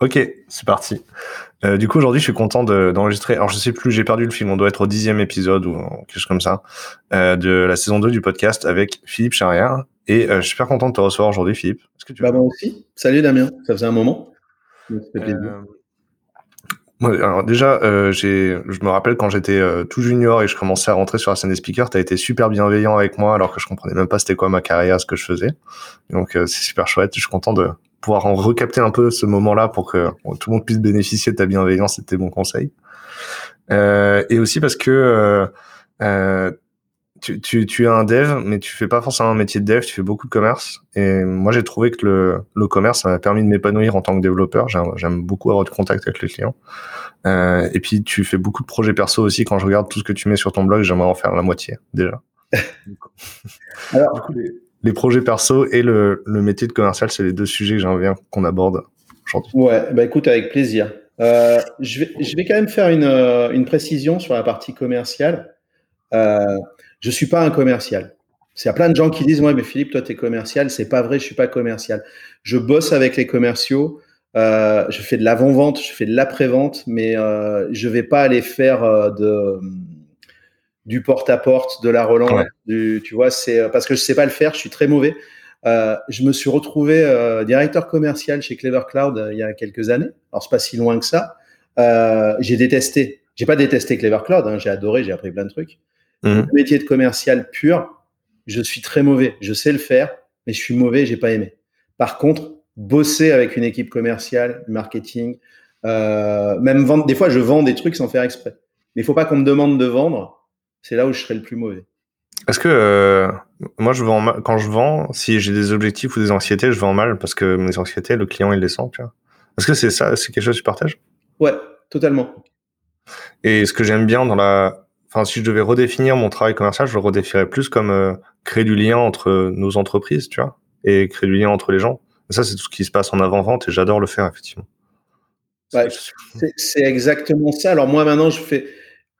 Ok, c'est parti. Euh, du coup, aujourd'hui, je suis content d'enregistrer. alors, je sais plus, j'ai perdu le film. On doit être au dixième épisode ou quelque chose comme ça euh, de la saison 2 du podcast avec Philippe Charrière. Et euh, je suis super content de te recevoir aujourd'hui, Philippe. Est-ce que tu bah, moi aussi. Salut Damien. Ça faisait un moment. Plaisir. alors déjà, euh, je me rappelle quand j'étais euh, tout junior et je commençais à rentrer sur la scène des speakers, tu as été super bienveillant avec moi alors que je comprenais même pas c'était quoi ma carrière, ce que je faisais. Donc c'est super chouette. Je suis content de, pouvoir en recapter un peu ce moment-là pour que tout le monde puisse bénéficier de ta bienveillance et de tes bons conseils. Euh, et aussi parce que euh, euh, tu, tu, tu, es un dev, mais tu fais pas forcément un métier de dev, tu fais beaucoup de commerce. Et moi, j'ai trouvé que le, le commerce, ça m'a permis de m'épanouir en tant que développeur. J'aime beaucoup avoir du contact avec les clients. Euh, et puis, tu fais beaucoup de projets perso aussi. Quand je regarde tout ce que tu mets sur ton blog, j'aimerais en faire la moitié déjà. Alors, du coup, les, les projets perso et le, métier de commercial, c'est les deux sujets que j'aimerais bien qu'on aborde aujourd'hui. Ouais, bah écoute, avec plaisir. Euh, je, vais, quand même faire une, euh, une précision sur la partie commerciale. Euh, je suis pas un commercial. Il y a plein de gens qui disent, ouais, mais Philippe, toi, tu es commercial. C'est pas vrai, je suis pas commercial. Je bosse avec les commerciaux. Je fais de l'avant-vente, je fais de l'après-vente, mais je vais pas aller faire de du porte-à-porte, de la relance. Du, tu vois, c'est euh, parce que je sais pas le faire, je suis très mauvais. Euh, je me suis retrouvé euh, directeur commercial chez Clever Cloud euh, il y a quelques années. Alors c'est pas si loin que ça. J'ai détesté. J'ai pas détesté Clever Cloud. Hein, j'ai adoré. J'ai appris plein de trucs. Mmh. Le métier de commercial pur, je suis très mauvais. Je sais le faire, mais je suis mauvais. J'ai pas aimé. Par contre, bosser avec une équipe commerciale, marketing, même vendre. Des fois, je vends des trucs sans faire exprès. Mais il faut pas qu'on me demande de vendre c'est là où je serais le plus mauvais. Est-ce que euh, moi, je vends mal, quand je vends, si j'ai des objectifs ou des anxiétés, je vends mal parce que mes anxiétés, le client, il les sent. Tu vois Est-ce que c'est ça, c'est quelque chose que tu partages? Ouais, totalement. Et ce que j'aime bien dans la, enfin, si je devais redéfinir mon travail commercial, je le redéfinirais plus comme euh, créer du lien entre nos entreprises, tu vois, et créer du lien entre les gens. Et ça, c'est tout ce qui se passe en avant-vente et j'adore le faire effectivement. Ouais, c'est exactement ça. Alors moi maintenant, je fais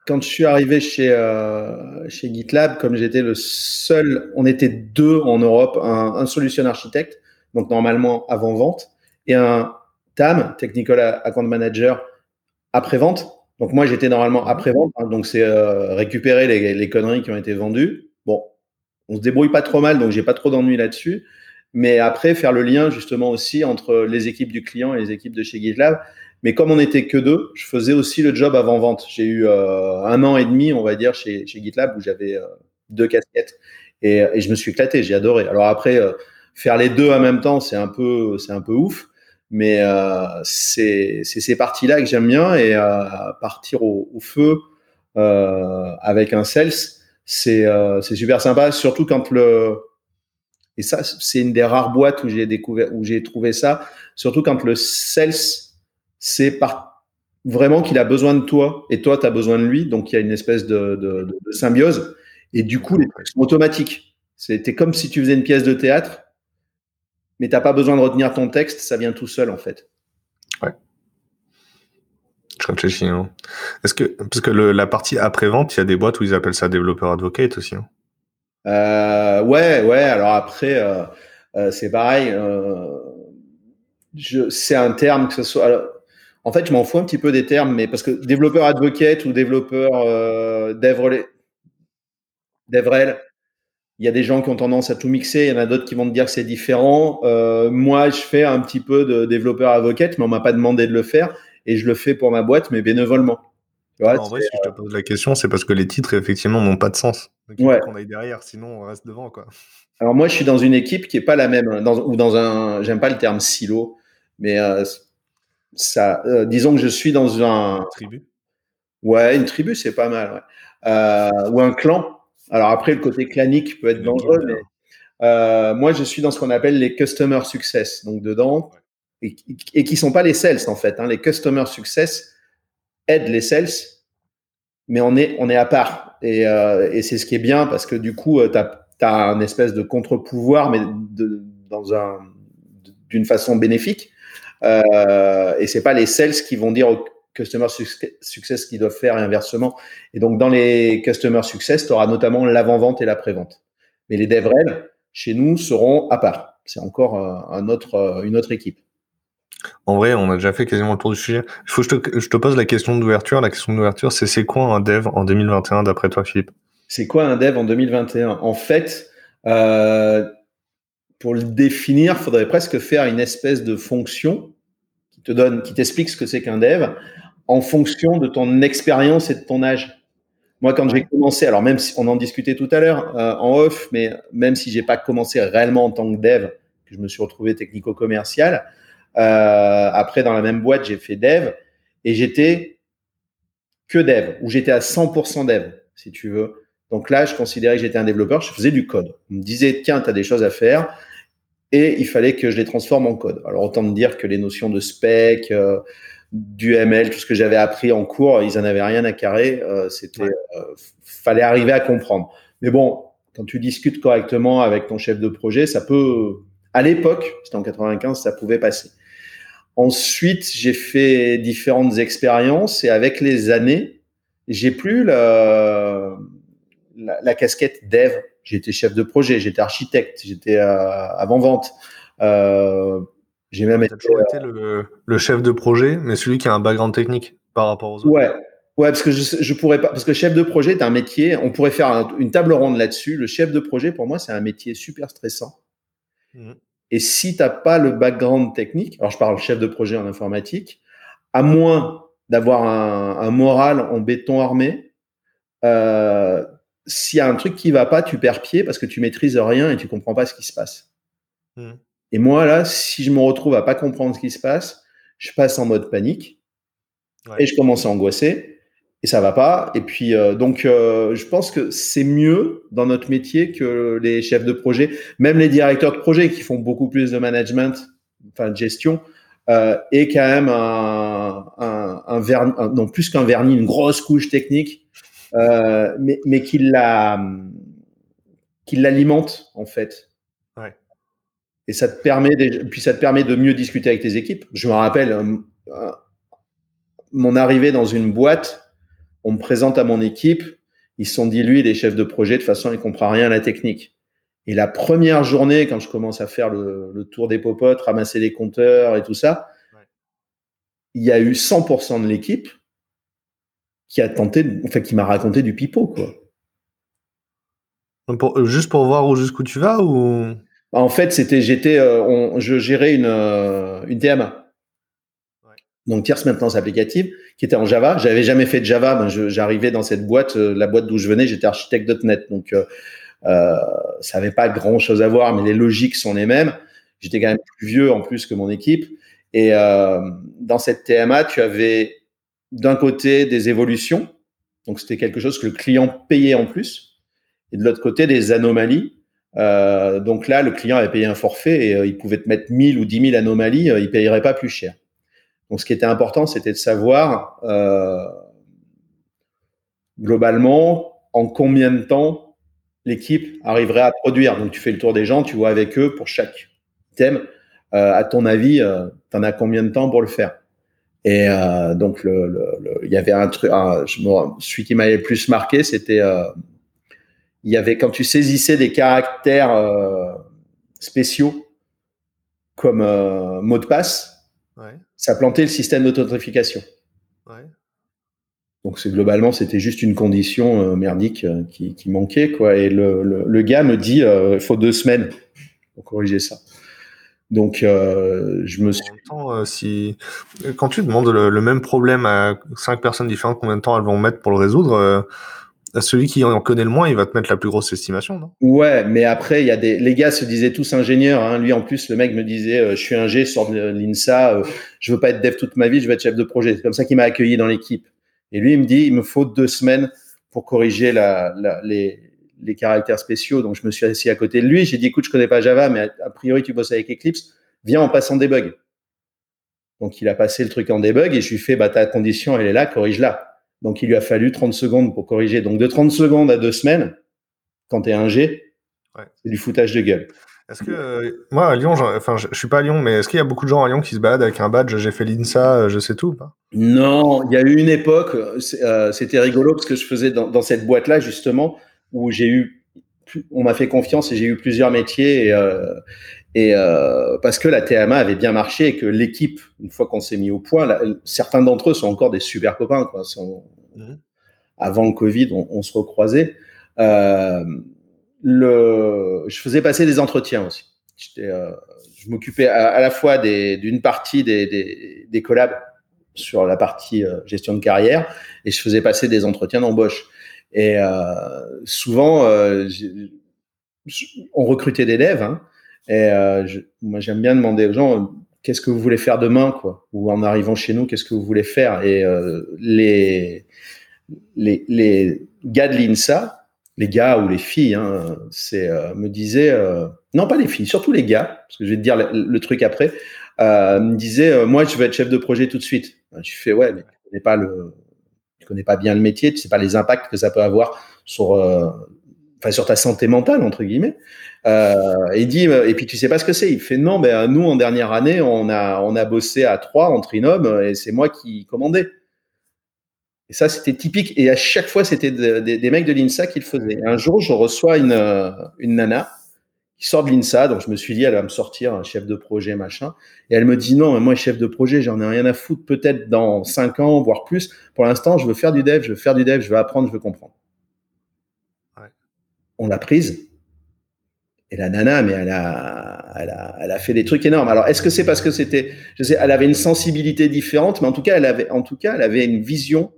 quand je suis arrivé chez, euh, chez GitLab, comme j'étais le seul, on était deux en Europe, un, un solution architecte, donc normalement avant-vente, et un TAM, Technical Account Manager, après-vente. Donc moi, j'étais normalement après-vente, hein, donc c'est euh, récupérer les, les, conneries qui ont été vendues. Bon, on se débrouille pas trop mal, donc j'ai pas trop d'ennuis là-dessus. Mais après, faire le lien justement aussi entre les équipes du client et les équipes de chez GitLab. Mais comme on n'était que deux, je faisais aussi le job avant-vente. J'ai eu euh, un an et demi, on va dire, chez, chez GitLab où j'avais euh, deux casquettes. Et, et, je me suis éclaté, j'ai adoré. Alors après, euh, faire les deux en même temps, c'est un peu, c'est un peu ouf. Mais euh, c'est ces parties-là que j'aime bien. Et partir au, au feu avec un sales, c'est super sympa. Surtout quand le... Et ça, c'est une des rares boîtes où j'ai découvert, où j'ai trouvé ça. Surtout quand le sales c'est par vraiment qu'il a besoin de toi et toi, tu as besoin de lui. Donc, il y a une espèce de, de, de symbiose. Et du coup, les trucs sont automatiques. C'était comme si tu faisais une pièce de théâtre, mais t'as pas besoin de retenir ton texte, ça vient tout seul, en fait. Ouais. Je réfléchis. Hein. Est-ce que, parce que le, la partie après-vente, il y a des boîtes où ils appellent ça développeur advocate aussi. Hein. Euh, ouais, ouais. Alors après, euh, euh, c'est pareil. C'est un terme que ce soit. Alors, en fait, je m'en fous un petit peu des termes, mais parce que développeur advocate ou développeur euh, DevRel, il y a des gens qui ont tendance à tout mixer, il y en a d'autres qui vont te dire que c'est différent. Euh, moi, je fais un petit peu de développeur advocate, mais on m'a pas demandé de le faire et je le fais pour ma boîte, mais bénévolement. En vrai, si je te pose la question, c'est parce que les titres, effectivement, n'ont pas de sens. Donc, il ouais. qu'on aille derrière, sinon on reste devant. Quoi. Alors moi, je suis dans une équipe qui est pas la même, dans, ou dans un, j'aime pas le terme silo, mais euh, ça, euh, disons que je suis dans un. Une tribu? Ouais, une tribu, c'est pas mal. Ouais. Euh, ou un clan. Alors après, le côté clanique peut être dangereux, mais euh, moi, je suis dans ce qu'on appelle les customer success. Donc dedans, et, et, qui sont pas les sales en fait. Hein. Les customer success aident les sales, mais on est, on est à part. Et, et c'est ce qui est bien parce que du coup, tu as, as, un espèce de contre-pouvoir, mais de, dans un, d'une façon bénéfique. Euh, et c'est pas les sales qui vont dire au customer success qu'ils doivent faire et inversement. Et donc, dans les customer success, tu auras notamment l'avant-vente et l'après-vente. Mais les DevRel, chez nous, seront à part. C'est encore un autre, une autre équipe. En vrai, on a déjà fait quasiment le tour du sujet. Il faut que je te, je te pose la question d'ouverture. La question d'ouverture, c'est c'est quoi un dev en 2021 d'après toi, Philippe? C'est quoi un dev en 2021 En fait, euh, pour le définir, il faudrait presque faire une espèce de fonction qui te donne, qui t'explique ce que c'est qu'un dev en fonction de ton expérience et de ton âge. Moi, quand j'ai commencé, alors même si on en discutait tout à l'heure euh, en off, mais même si j'ai pas commencé réellement en tant que dev, que je me suis retrouvé technico-commercial, euh, après dans la même boîte, j'ai fait dev et j'étais que dev, ou j'étais à 100% dev, si tu veux. Donc là, je considérais que j'étais un développeur, je faisais du code. On me disait, tiens, tu as des choses à faire, et il fallait que je les transforme en code. Alors autant me dire que les notions de spec, euh, du ML, tout ce que j'avais appris en cours, ils en avaient rien à carrer. Euh, c'était, euh, fallait arriver à comprendre. Mais bon, quand tu discutes correctement avec ton chef de projet, ça peut, à l'époque, c'était en 95, ça pouvait passer. Ensuite, j'ai fait différentes expériences et avec les années, j'ai plus la, la, casquette dev. J'étais chef de projet, j'étais architecte, j'étais euh, avant-vente. Euh, j'ai même été, toujours été le, le, chef de projet, mais celui qui a un background technique par rapport aux autres. Ouais, ouais, parce que je, je pourrais pas, parce que chef de projet est un métier. On pourrait faire une table ronde là-dessus. Le chef de projet, pour moi, c'est un métier super stressant. Mmh. Et si tu n'as pas le background technique, alors je parle chef de projet en informatique, à moins d'avoir un, un, moral en béton armé, euh, s'il y a un truc qui va pas, tu perds pied parce que tu maîtrises rien et tu comprends pas ce qui se passe. Mmh. Et moi, là, si je me retrouve à pas comprendre ce qui se passe, je passe en mode panique et je commence à angoisser et ça va pas. Et puis, euh, donc, euh, je pense que c'est mieux dans notre métier que les chefs de projet, même les directeurs de projet qui font beaucoup plus de management, enfin de gestion, euh, et quand même un, un, un vernis, non plus qu'un vernis, une grosse couche technique, euh, mais, mais qui la, qui l'alimente en fait. Et ça te permet, puis ça te permet de mieux discuter avec tes équipes. Je me rappelle mon arrivée dans une boîte on me présente à mon équipe, ils sont dit, lui, il est chef de projet, de toute façon, il comprend rien à la technique. Et la première journée, quand je commence à faire le, tour des popotes, ramasser les compteurs et tout ça, il y a eu 100% de l'équipe qui a tenté, enfin, qui m'a raconté du pipeau, quoi. Euh, juste pour voir où jusqu'où tu vas ou? En fait, c'était, j'étais, euh, je gérais une, euh, une TMA donc tierce maintenance applicative, qui était en Java. J'avais jamais fait de Java, ben j'arrivais dans cette boîte, euh, la boîte d'où je venais, j'étais architecte.net, donc ça n'avait pas grand chose à voir, mais les logiques sont les mêmes. J'étais quand même plus vieux en plus que mon équipe. Et dans cette TMA, tu avais d'un côté des évolutions, donc c'était quelque chose que le client payait en plus, et de l'autre côté des anomalies. Euh, donc là, le client avait payé un forfait et il pouvait te mettre 1000 ou 10 000 anomalies, il payerait pas plus cher. Donc, ce qui était important, c'était de savoir euh, globalement en combien de temps l'équipe arriverait à produire. Donc, tu fais le tour des gens, tu vois avec eux pour chaque thème. Euh, à ton avis, euh, tu en as combien de temps pour le faire? Et euh, donc, il le, le, y avait un truc, je celui qui m'avait le plus marqué, c'était euh, il y avait quand tu saisissais des caractères euh, spéciaux comme mot de passe ça plantait le système d'authentification. Donc c'est globalement c'était juste une condition merdique euh, qui, manquait quoi. Et le, gars me dit il faut deux semaines pour corriger ça. Donc je me suis. si quand tu demandes le, le, même problème à cinq personnes différentes, combien de temps elles vont mettre pour le résoudre celui qui en connaît le moins, il va te mettre la plus grosse estimation, non? Ouais, mais après, il y a des. Les gars se disaient tous ingénieurs. Hein. Lui, en plus, le mec me disait euh, Je suis ingé, sors de l'INSA, euh, je veux pas être dev toute ma vie, je veux être chef de projet. C'est comme ça qu'il m'a accueilli dans l'équipe. Et lui, il me dit Il me faut deux semaines pour corriger la, la, les, les caractères spéciaux. Donc, je me suis assis à côté de lui. J'ai dit Écoute, je connais pas Java, mais a priori, tu bosses avec Eclipse. Viens en passant des bugs. Donc, il a passé le truc en debug et je lui fais bah, Ta condition, elle est là, corrige-la. Donc, il lui a fallu 30 secondes pour corriger. Donc, de 30 secondes à deux semaines, quand tu es un G, c'est du foutage de gueule. Est-ce que, euh, moi, à Lyon, enfin, je, suis pas à Lyon, mais est-ce qu'il y a beaucoup de gens à Lyon qui se baladent avec un badge, j'ai fait l'INSA, euh, je sais tout pas? Non, il y a eu une époque, euh, c'était rigolo parce que je faisais dans, dans cette boîte-là, justement, où j'ai eu, on m'a fait confiance et j'ai eu plusieurs métiers et, Et euh, parce que la TMA avait bien marché et que l'équipe, une fois qu'on s'est mis au point, certains d'entre eux sont encore des super copains. Quoi. Avant le Covid, on, se recroisait. Euh, le, je faisais passer des entretiens aussi. Euh, je m'occupais à, la fois d'une partie des, des, des, collabs sur la partie euh, gestion de carrière et je faisais passer des entretiens d'embauche. Et euh, souvent, euh, on recrutait des devs. Hein, et je, moi, j'aime bien demander aux gens qu'est-ce que vous voulez faire demain, quoi, ou en arrivant chez nous, qu'est-ce que vous voulez faire? Et les, les, les gars de l'INSA, les gars ou les filles, hein, me disaient, non pas les filles, surtout les gars, parce que je vais te dire le, truc après, me disaient, moi je veux être chef de projet tout de suite. Tu fais ouais, mais tu pas le, connais pas bien le métier, tu sais pas les impacts que ça peut avoir sur, euh, sur ta santé mentale entre guillemets. Euh, il dit et puis tu sais pas ce que c'est. Il fait non, ben nous en dernière année on a on a bossé à trois en trinôme et c'est moi qui commandais. Et ça c'était typique et à chaque fois c'était des mecs de l'INSA qui le faisaient. un jour je reçois une une nana qui sort de l'INSA. Donc, je me suis dit, elle va me sortir un chef de projet, machin. Et elle me dit, non, mais moi, chef de projet, j'en ai rien à foutre, peut-être dans cinq ans, voire plus. Pour l'instant, je veux faire du dev, je veux faire du dev, je veux apprendre, je veux comprendre. On l'a prise. Et la nana, mais elle a, elle a, elle a fait des trucs énormes. Alors, est-ce que c'est parce que c'était, je sais, elle avait une sensibilité différente, mais en tout cas, elle avait, en tout cas, elle avait une vision.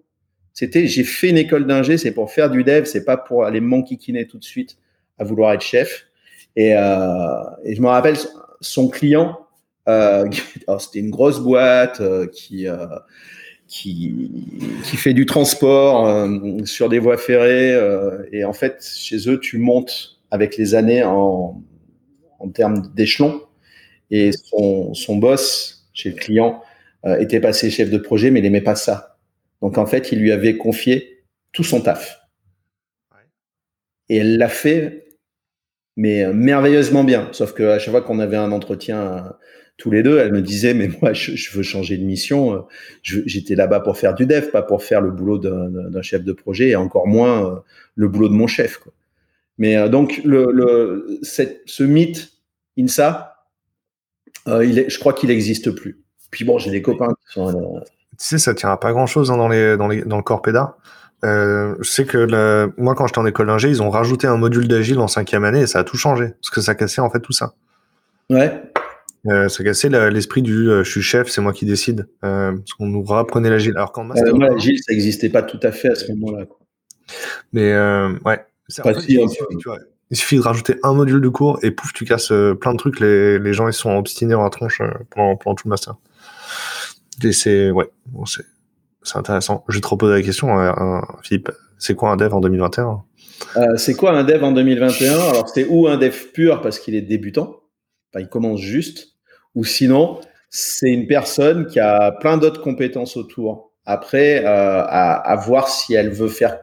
C'était, j'ai fait une école d'ingé, c'est pour faire du dev, c'est pas pour aller m'enquiquiner tout de suite à vouloir être chef. Et, euh, et je me rappelle son client, euh, c'était une grosse boîte euh, qui, euh, qui, qui fait du transport euh, sur des voies ferrées. et en fait, chez eux, tu montes avec les années en, en termes d'échelon. Et son, son boss, chez le client, était passé chef de projet, mais il n'aimait pas ça. Donc en fait, il lui avait confié tout son taf. Et elle l'a fait mais euh, merveilleusement bien. Sauf que à chaque fois qu'on avait un entretien euh, tous les deux, elle me disait mais moi je, veux changer de mission. Euh, j'étais là-bas pour faire du dev, pas pour faire le boulot d'un chef de projet et encore moins le boulot de mon chef. Quoi. Mais donc le, ce mythe INSA, je crois qu'il n'existe plus. Puis bon, j'ai des copains qui sont. Tu sais, ça tient à pas grand-chose hein, dans le corps pédard. Euh, je sais que moi, quand j'étais en école d'ingé, ils ont rajouté un module d'agile en cinquième année et ça a tout changé parce que ça cassait en fait tout ça. Ouais. Euh, ça cassait l'esprit du euh, je suis chef, c'est moi qui décide. Euh, parce qu'on nous rapprenait l'agile. Alors quand master, moi, l'agile, ça n'existait pas tout à fait à ce moment-là. Mais ouais. Pas si, il, suffit, il, suffit, de rajouter un module de cours et pouf, tu casses plein de trucs. Les, les gens ils sont obstinés dans la tronche pendant, pendant tout le master. Et c'est ouais, bon, c'est c'est intéressant. Je te reposer la question, hein, Philippe. C'est quoi un dev en 2021 euh, C'est quoi un dev en 2021 Alors, c'est ou un dev pur parce qu'il est débutant, il commence juste, ou sinon, c'est une personne qui a plein d'autres compétences autour. Après, euh, à, à, voir si elle veut faire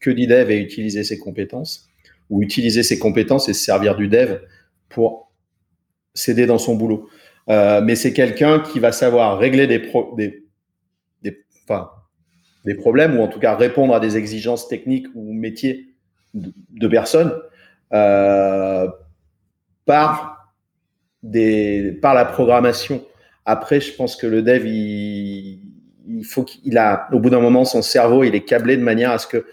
que du dev et utiliser ses compétences, ou utiliser ses compétences et se servir du dev pour s'aider dans son boulot. Euh, mais c'est quelqu'un qui va savoir régler des, pro des des problèmes, ou en tout cas répondre à des exigences techniques ou métiers de, personnes euh, par, des, par la programmation. Après, je pense que le dev, il, il faut qu'il a, au bout d'un moment, son cerveau, il est câblé de manière à ce que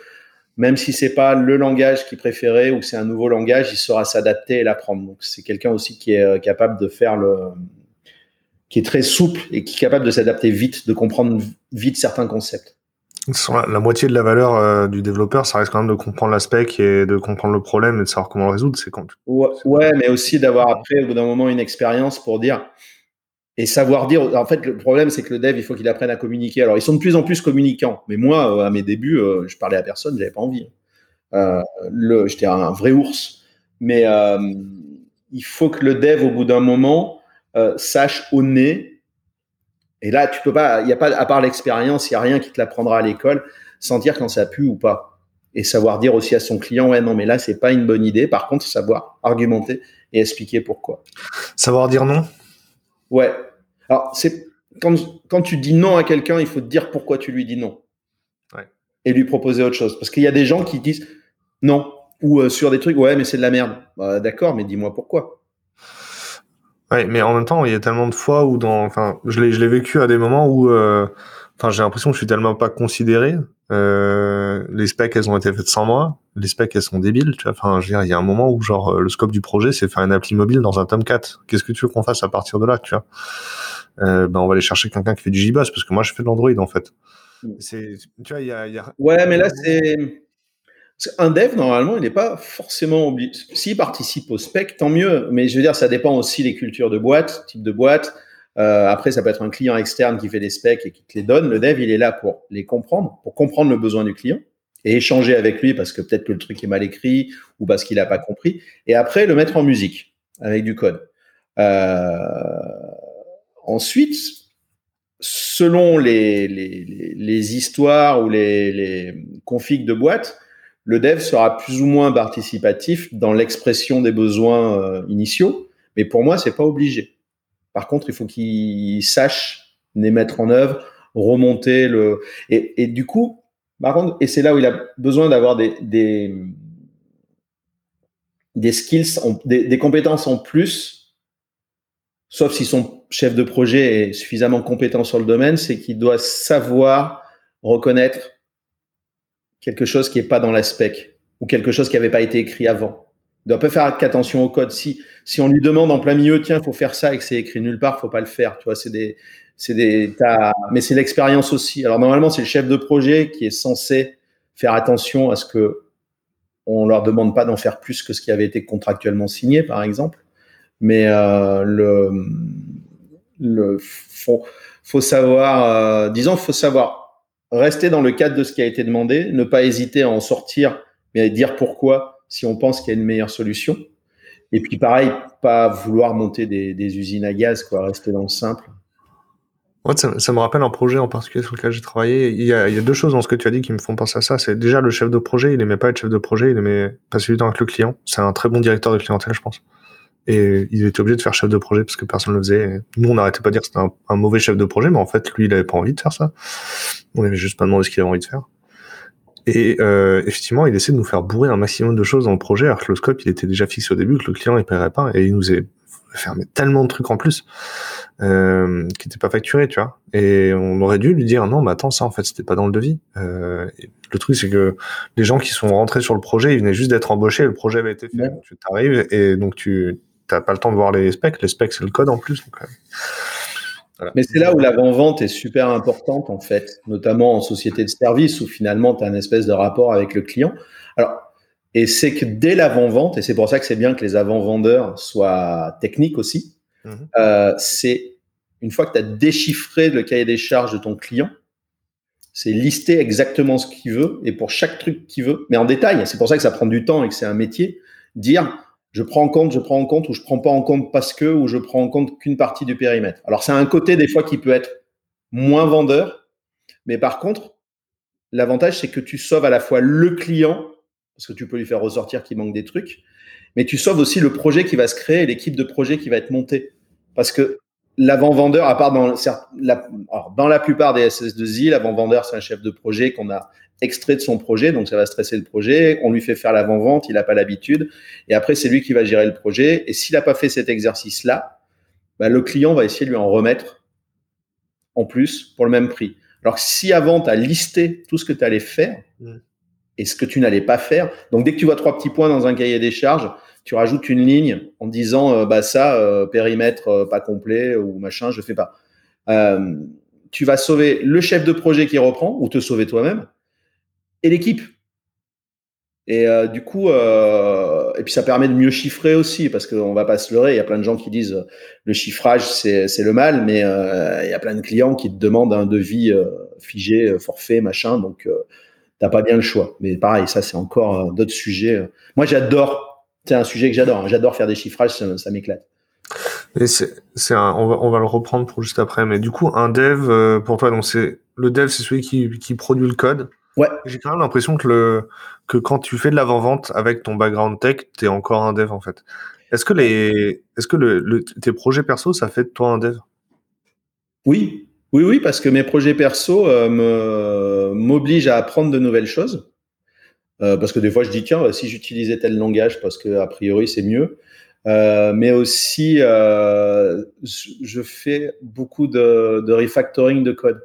même si c'est pas le langage qu'il préférait ou c'est un nouveau langage, il saura s'adapter et l'apprendre. Donc c'est quelqu'un aussi qui est euh, capable de faire le, qui est très souple et qui est capable de s'adapter vite, de comprendre vite certains concepts. La moitié de la valeur euh, du développeur, ça reste quand même de comprendre l'aspect et de comprendre le problème et de savoir comment le résoudre. C'est quand ouais, mais aussi d'avoir après, au bout d'un moment, une expérience pour dire et savoir dire. En fait, le problème, c'est que le dev, il faut qu'il apprenne à communiquer. Alors, ils sont de plus en plus communicants. Mais moi, euh, à mes débuts, euh, je parlais à personne, j'avais pas envie. le, j'étais un vrai ours. Mais il faut que le dev, au bout d'un moment, euh, sache au nez. Et là, tu peux pas, il n'y a pas, à part l'expérience, il n'y a rien qui te l'apprendra à l'école, sentir quand ça pue ou pas. Et savoir dire aussi à son client, ouais, non, mais là, c'est pas une bonne idée. Par contre, savoir argumenter et expliquer pourquoi. Savoir dire non? Ouais. Alors, c'est, quand, quand tu dis non à quelqu'un, il faut te dire pourquoi tu lui dis non. Ouais. Et lui proposer autre chose. Parce qu'il y a des gens qui disent non. Ou euh, sur des trucs, ouais, mais c'est de la merde. Bah, d'accord, mais dis-moi pourquoi. Ouais, mais en même temps, il y a tellement de fois où dans, enfin, je l'ai, je l'ai vécu à des moments où, euh, enfin, j'ai l'impression que je suis tellement pas considéré. Euh, les specs, elles ont été faites sans moi. Les specs, elles sont débiles. Tu vois, enfin, je veux dire, il y a un moment où genre le scope du projet, c'est faire une appli mobile dans un Tomcat. Qu'est-ce que tu veux qu'on fasse à partir de là, tu vois? Euh, Ben, on va aller chercher quelqu'un qui fait du JBoss parce que moi, je fais de l'Android en fait. Mm. C'est, tu vois, il y a, y a, Ouais, mais là, c'est un dev, normalement, il n'est pas forcément obligé. S'il participe au spec, tant mieux. Mais je veux dire, ça dépend aussi des cultures de boîte, type de boîte. Euh, après, ça peut être un client externe qui fait des specs et qui te les donne. Le dev, il est là pour les comprendre, pour comprendre le besoin du client et échanger avec lui parce que peut-être que le truc est mal écrit ou parce qu'il n'a pas compris. Et après, le mettre en musique avec du code. Euh, ensuite, selon les, les, histoires ou les, les configs de boîte, le dev sera plus ou moins participatif dans l'expression des besoins euh, initiaux, mais pour moi, c'est pas obligé. Par contre, il faut qu'il sache les mettre en œuvre, remonter le. Et, du coup, et c'est là où il a besoin d'avoir des, des, des skills, des, des, compétences en plus, sauf si son chef de projet est suffisamment compétent sur le domaine, c'est qu'il doit savoir reconnaître quelque chose qui n'est pas dans la spec ou quelque chose qui n'avait pas été écrit avant. Il doit pas faire attention au code. Si, si on lui demande en plein milieu, tiens, il faut faire ça et que c'est écrit nulle part, faut pas le faire. Tu vois, c'est des, c'est des, mais c'est l'expérience aussi. Alors normalement, c'est le chef de projet qui est censé faire attention à ce que on leur demande pas d'en faire plus que ce qui avait été contractuellement signé, par exemple. Mais euh, le, le faut, faut savoir, euh, disons, faut savoir rester dans le cadre de ce qui a été demandé, ne pas hésiter à en sortir, mais à dire pourquoi si on pense qu'il y a une meilleure solution. Et puis pareil, pas vouloir monter des, usines à gaz, quoi, rester dans le simple. ça, me rappelle un projet en particulier sur lequel j'ai travaillé. Il y, a, deux choses dans ce que tu as dit qui me font penser à ça. C'est déjà le chef de projet, il n'aimait pas être chef de projet, il aimait passer du temps avec le client. C'est un très bon directeur de clientèle, je pense. Et il était obligé de faire chef de projet parce que personne ne le faisait. nous, on n'arrêtait pas de dire que c'était un, mauvais chef de projet, mais en fait, lui, il avait pas envie de faire ça. On avait juste pas demandé ce qu'il avait envie de faire. Et euh, effectivement, il essaie de nous faire bourrer un maximum de choses dans le projet, alors que le scope, il était déjà fixé au début, que le client, il paierait pas, et il nous a fait tellement de trucs en plus euh, qui n'étaient pas facturés, tu vois. Et on aurait dû lui dire non, mais attends, ça en fait, c'était pas dans le devis. Euh, le truc, c'est que les gens qui sont rentrés sur le projet, ils venaient juste d'être embauchés, le projet avait été fait. Tu arrives et donc tu t'as pas le temps de voir les specs. Les specs, c'est le code en plus. Euh, Mais c'est là où l'avant-vente est super importante, en fait, notamment en société de service, où finalement, tu as un espèce de rapport avec le client. Alors, et c'est que dès l'avant-vente, et c'est pour ça que c'est bien que les avant-vendeurs soient techniques aussi, mhm. euh, c'est une fois que tu as déchiffré le cahier des charges de ton client, c'est lister exactement ce qu'il veut et pour chaque truc qu'il veut, mais en détail. C'est pour ça que ça prend du temps et que c'est un métier. Dire, je prends en compte, je prends en compte, ou je prends pas en compte parce que, ou je prends en compte qu'une partie du périmètre. Alors, c'est un côté des fois qui peut être moins vendeur, mais par contre, l'avantage, c'est que tu sauves à la fois le client, parce que tu peux lui faire ressortir qu'il manque des trucs, mais tu sauves aussi le projet qui va se créer l'équipe de projet qui va être montée. Parce que l'avant-vendeur, à part dans la, dans la plupart des SS2I, l'avant-vendeur, c'est un chef de projet qu'on a extrait de son projet, donc ça va stresser le projet. On lui fait faire l'avant-vente, il n'a pas l'habitude. Et après, c'est lui qui va gérer le projet. Et s'il n'a pas fait cet exercice-là, bah, le client va essayer de lui en remettre en plus pour le même prix. Alors si avant, tu as listé tout ce que tu allais faire mmh. et ce que tu n'allais pas faire, donc dès que tu vois trois petits points dans un cahier des charges, tu rajoutes une ligne en disant euh, bah ça euh, périmètre euh, pas complet ou machin, je fais pas. tu vas sauver le chef de projet qui reprend ou te sauver toi-même l'équipe. Et du coup, et puis ça permet de mieux chiffrer aussi, parce qu'on va pas se leurrer. Il y a plein de gens qui disent le chiffrage c'est le mal, mais il y a plein de clients qui te demandent un devis figé, forfait, machin. Donc t'as pas bien le choix. Mais pareil, ça c'est encore d'autres sujets. Moi j'adore c'est un sujet que j'adore. Hein. J'adore faire des chiffrages, ça, m'éclate. c'est, on va, le reprendre pour juste après. Mais du coup, un dev, euh, pour toi, donc c'est le dev, c'est celui qui, produit le code. Ouais. J'ai quand même l'impression que le, que quand tu fais de l'avant-vente avec ton background tech, tu es encore un dev, en fait. Est-ce que les, est-ce que le, tes projets perso, ça fait de toi un dev? Oui. Oui, oui, parce que mes projets perso euh, m'obligent à apprendre de nouvelles choses. Euh, parce que des fois, je dis, tiens, si j'utilisais tel langage, parce que a priori, c'est mieux. mais aussi je fais beaucoup de, de refactoring de code.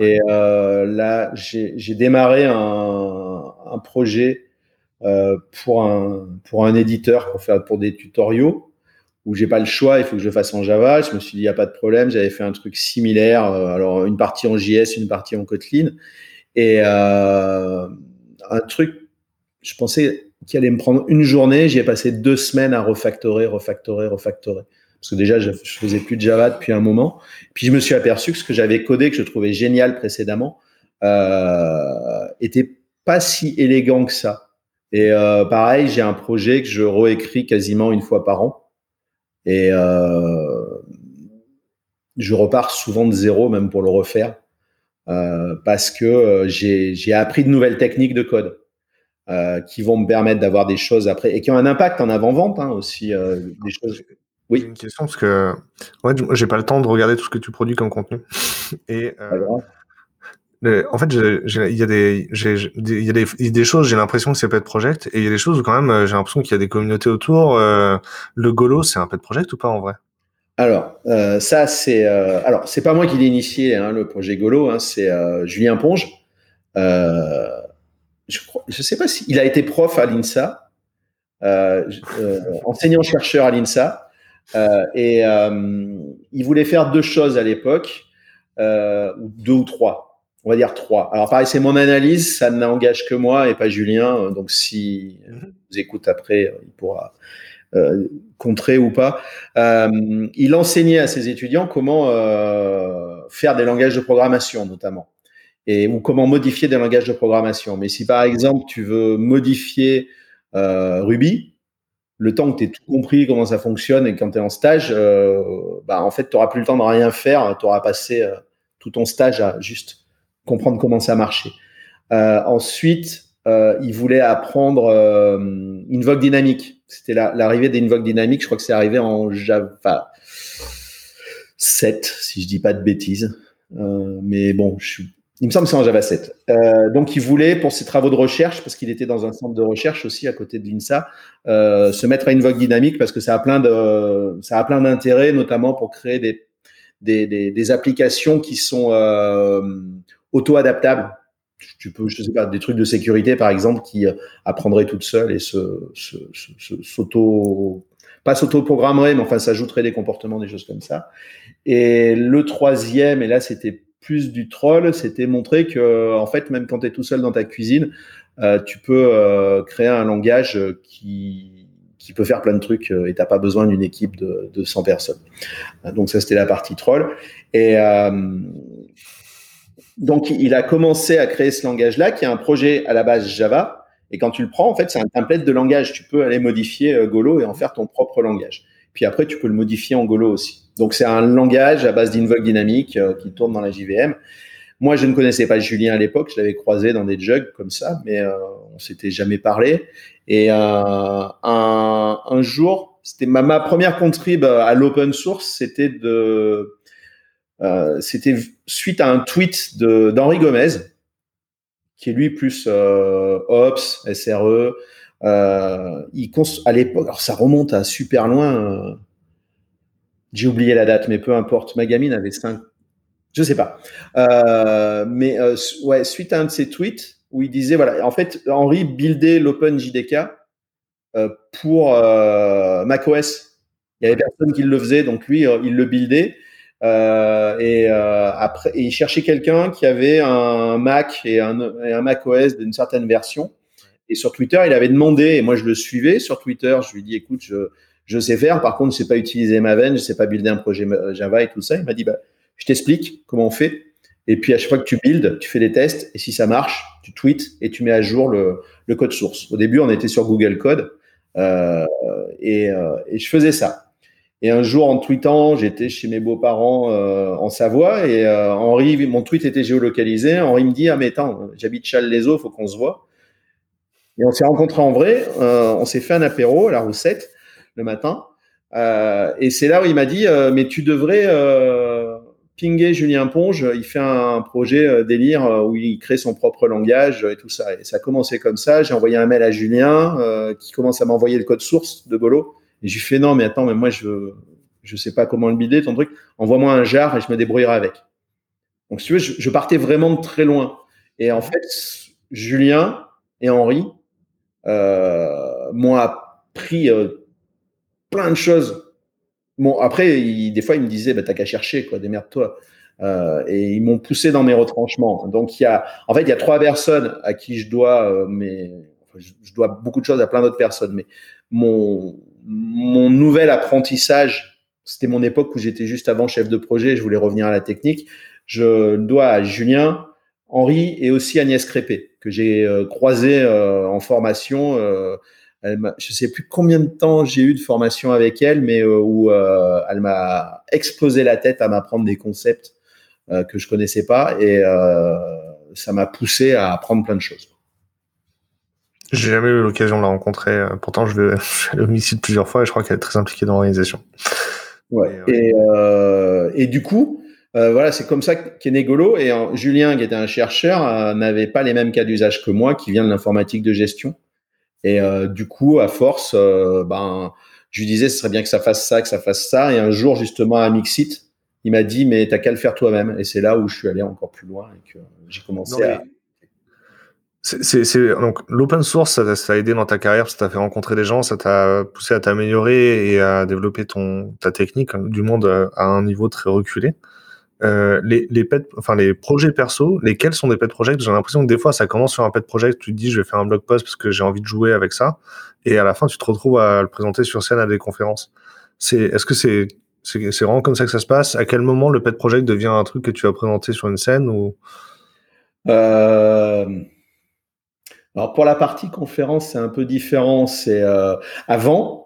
Et là, j'ai démarré un, projet euh, pour un pour un éditeur pour faire pour des tutoriaux où j'ai pas le choix, il faut que je fasse en Java. Je me suis dit, il n'y a pas de problème. J'avais fait un truc similaire. Euh, alors, une partie en JS, une partie en Kotlin. Et euh, un truc, je pensais qu'il allait me prendre une journée. J'y ai passé deux semaines à refactorer, refactorer, refactorer. Parce que déjà, je, je faisais plus de Java depuis un moment. Puis, je me suis aperçu que ce que j'avais codé, que je trouvais génial précédemment, euh, était pas si élégant que ça. Et euh, pareil, j'ai un projet que je réécris quasiment une fois par an. Et euh, je repars souvent de zéro, même pour le refaire, euh, parce que j'ai appris de nouvelles techniques de code qui vont me permettre d'avoir des choses après et qui ont un impact en avant-vente hein, aussi. Des choses. Oui. J'ai une question parce que ouais, j'ai pas le temps de regarder tout ce que tu produis comme contenu. Et en fait, il y a des, il y a des, des choses, j'ai l'impression que c'est pet project, et il y a des choses où quand même, euh, j'ai l'impression qu'il y a des communautés autour. Euh, le Golo, c'est un pet project ou pas en vrai? Alors, euh, ça, c'est, euh, alors, c'est pas moi qui l'ai initié, hein, le projet Golo, hein, c'est euh, Julien Ponge. Euh, je crois, je sais pas si il a été prof à l'INSA, enseignant chercheur à l'INSA, et il voulait faire deux choses à l'époque, deux ou trois on va dire trois. Alors pareil, c'est mon analyse, ça n'engage que moi et pas Julien. Donc si mhm. vous écoute après, il pourra euh, contrer ou pas. Euh, il enseignait à ses étudiants comment euh, faire des langages de programmation, notamment, et ou comment modifier des langages de programmation. Mais si par exemple tu veux modifier euh, Ruby, le temps que tu tout compris comment ça fonctionne et quand tu es en stage, euh, bah, en fait, tu n'auras plus le temps de rien faire. Tu auras passé euh, tout ton stage à juste comprendre comment ça marchait. Euh, ensuite, il voulait apprendre Invoke dynamique. C'était l'arrivée la, d'Invoke dynamique. Je crois que c'est arrivé en Java 7, si je dis pas de bêtises. Mais bon, je suis il me semble que c'est en Java 7. Euh, donc, il voulait, pour ses travaux de recherche, parce qu'il était dans un centre de recherche aussi à côté de l'INSA, euh, se mettre à Invoke dynamique parce que ça a plein de, ça a plein d'intérêts, notamment pour créer des, des, des, applications qui sont euh, auto-adaptable. Tu peux, je sais pas, des trucs de sécurité, par exemple, qui euh, apprendraient toutes seules et se, s'auto, pas s'auto-programmerait, mais enfin, s'ajouteraient des comportements, des choses comme ça. Et le troisième, et là, c'était plus du troll, c'était montrer que, en fait, même quand tu es tout seul dans ta cuisine, euh, tu peux euh, créer un langage qui, qui peut faire plein de trucs et t'as pas besoin d'une équipe de, de 100 personnes. Donc ça, c'était la partie troll. Et, donc, il a commencé à créer ce langage-là, qui est un projet à la base Java. Et quand tu le prends, en fait, c'est un template de langage. Tu peux aller modifier euh, Golo et en faire ton propre langage. Puis après, tu peux le modifier en Golo aussi. Donc, c'est un langage à base d'invoke dynamique euh, qui tourne dans la JVM. Moi, je ne connaissais pas Julien à l'époque. Je l'avais croisé dans des jugs comme ça, mais euh, on s'était jamais parlé. Et euh, un, jour, c'était ma, première contrib à l'open source, c'était de euh, c'était suite à un tweet d'Henri Gomez, qui est lui plus euh, Ops, SRE. Euh, il à l'époque, alors ça remonte à super loin. J'ai oublié la date, mais peu importe. Ma gamine avait 5, je sais pas. Euh, mais euh, suite à un de ses tweets où il disait voilà, en fait, Henri buildait l'OpenJDK euh, pour macOS. Il y avait personne qui le faisait, donc lui, il le buildait. Et après, il cherchait quelqu'un qui avait un Mac et un, et d'une certaine version. Et sur Twitter, il avait demandé, et moi je le suivais sur Twitter, je lui dis écoute, je, je sais faire, par contre, je sais pas utiliser Maven, je sais pas builder un projet Java et tout ça. Il m'a dit bah, je t'explique comment on fait. Et puis à chaque fois que tu builds, tu fais des tests, et si ça marche, tu tweets et tu mets à jour le, le code source. Au début, on était sur Google Code, euh, et, euh, et je faisais ça. Et un jour, en tweetant, j'étais chez mes beaux-parents euh, en Savoie et euh, Henri, mon tweet était géolocalisé. Henri me dit Ah, mais attends, j'habite Châles-les-Eaux, faut qu'on se voit. Et on s'est rencontrés en vrai. Euh, on s'est fait un apéro à la Roussette le matin. Euh, et c'est là où il m'a dit Mais tu devrais euh, pinguer Julien Ponge. Il fait un projet délire où il crée son propre langage et tout ça. Et ça a commencé comme ça. J'ai envoyé un mail à Julien qui commence à m'envoyer le code source de Golo Et je lui fais non, mais attends, mais moi je je sais pas comment le bider ton truc. Envoie-moi un jar et je me débrouillerai avec. Donc si tu veux, je, partais vraiment de très loin. Et en fait, Julien et Henri euh, m'ont appris euh, plein de choses. Bon, après, des fois, ils me disaient, bah, t'as qu'à chercher, quoi, démerde-toi. Euh, et ils m'ont poussé dans mes retranchements. Donc, il y a, en fait, il y a trois personnes à qui je dois, euh, mais je, dois beaucoup de choses à plein d'autres personnes. Mais mon, mon nouvel apprentissage, c'était mon époque où j'étais juste avant chef de projet, je voulais revenir à la technique. Je dois à Julien, Henri et aussi Agnès Crépé, que j'ai euh, croisé euh, en formation. Euh, elle je sais plus combien de temps j'ai eu de formation avec elle, mais où elle m'a explosé la tête à m'apprendre des concepts que je connaissais pas et ça m'a poussé à apprendre plein de choses. J'ai jamais eu l'occasion de la rencontrer. Pourtant, je l'ai au plusieurs fois et je crois qu'elle est très impliquée dans l'organisation. Ouais. Et, et, du coup, euh, voilà, c'est comme ça qu'est Négolo. Et Julien, qui était un chercheur, euh, n'avait pas les mêmes cas d'usage que moi, qui vient de l'informatique de gestion. Et euh, du coup, à force, ben, je lui disais, ce serait bien que ça fasse ça, que ça fasse ça. Et un jour, justement, à Mixit, il m'a dit, mais t'as qu'à le faire toi-même. Et c'est là où je suis allé encore plus loin et que j'ai commencé à. C'est, donc l'open source, ça, ça, a aidé dans ta carrière, ça t'a fait rencontrer des gens, ça t'a poussé à t'améliorer et à développer ton ta technique, hein, du monde à un niveau très reculé. Euh, les, les pet, enfin les projets perso, lesquels sont des pet projects? J'ai l'impression que des fois ça commence sur un pet project, tu te dis je vais faire un blog post parce que j'ai envie de jouer avec ça, et à la fin tu te retrouves à le présenter sur scène à des conférences. C'est, est-ce que c'est, c'est, c'est vraiment comme ça que ça se passe? À quel moment le pet project devient un truc que tu vas présenter sur une scène ou? Euh... Alors pour la partie conférence, c'est un peu différent. C'est euh, avant,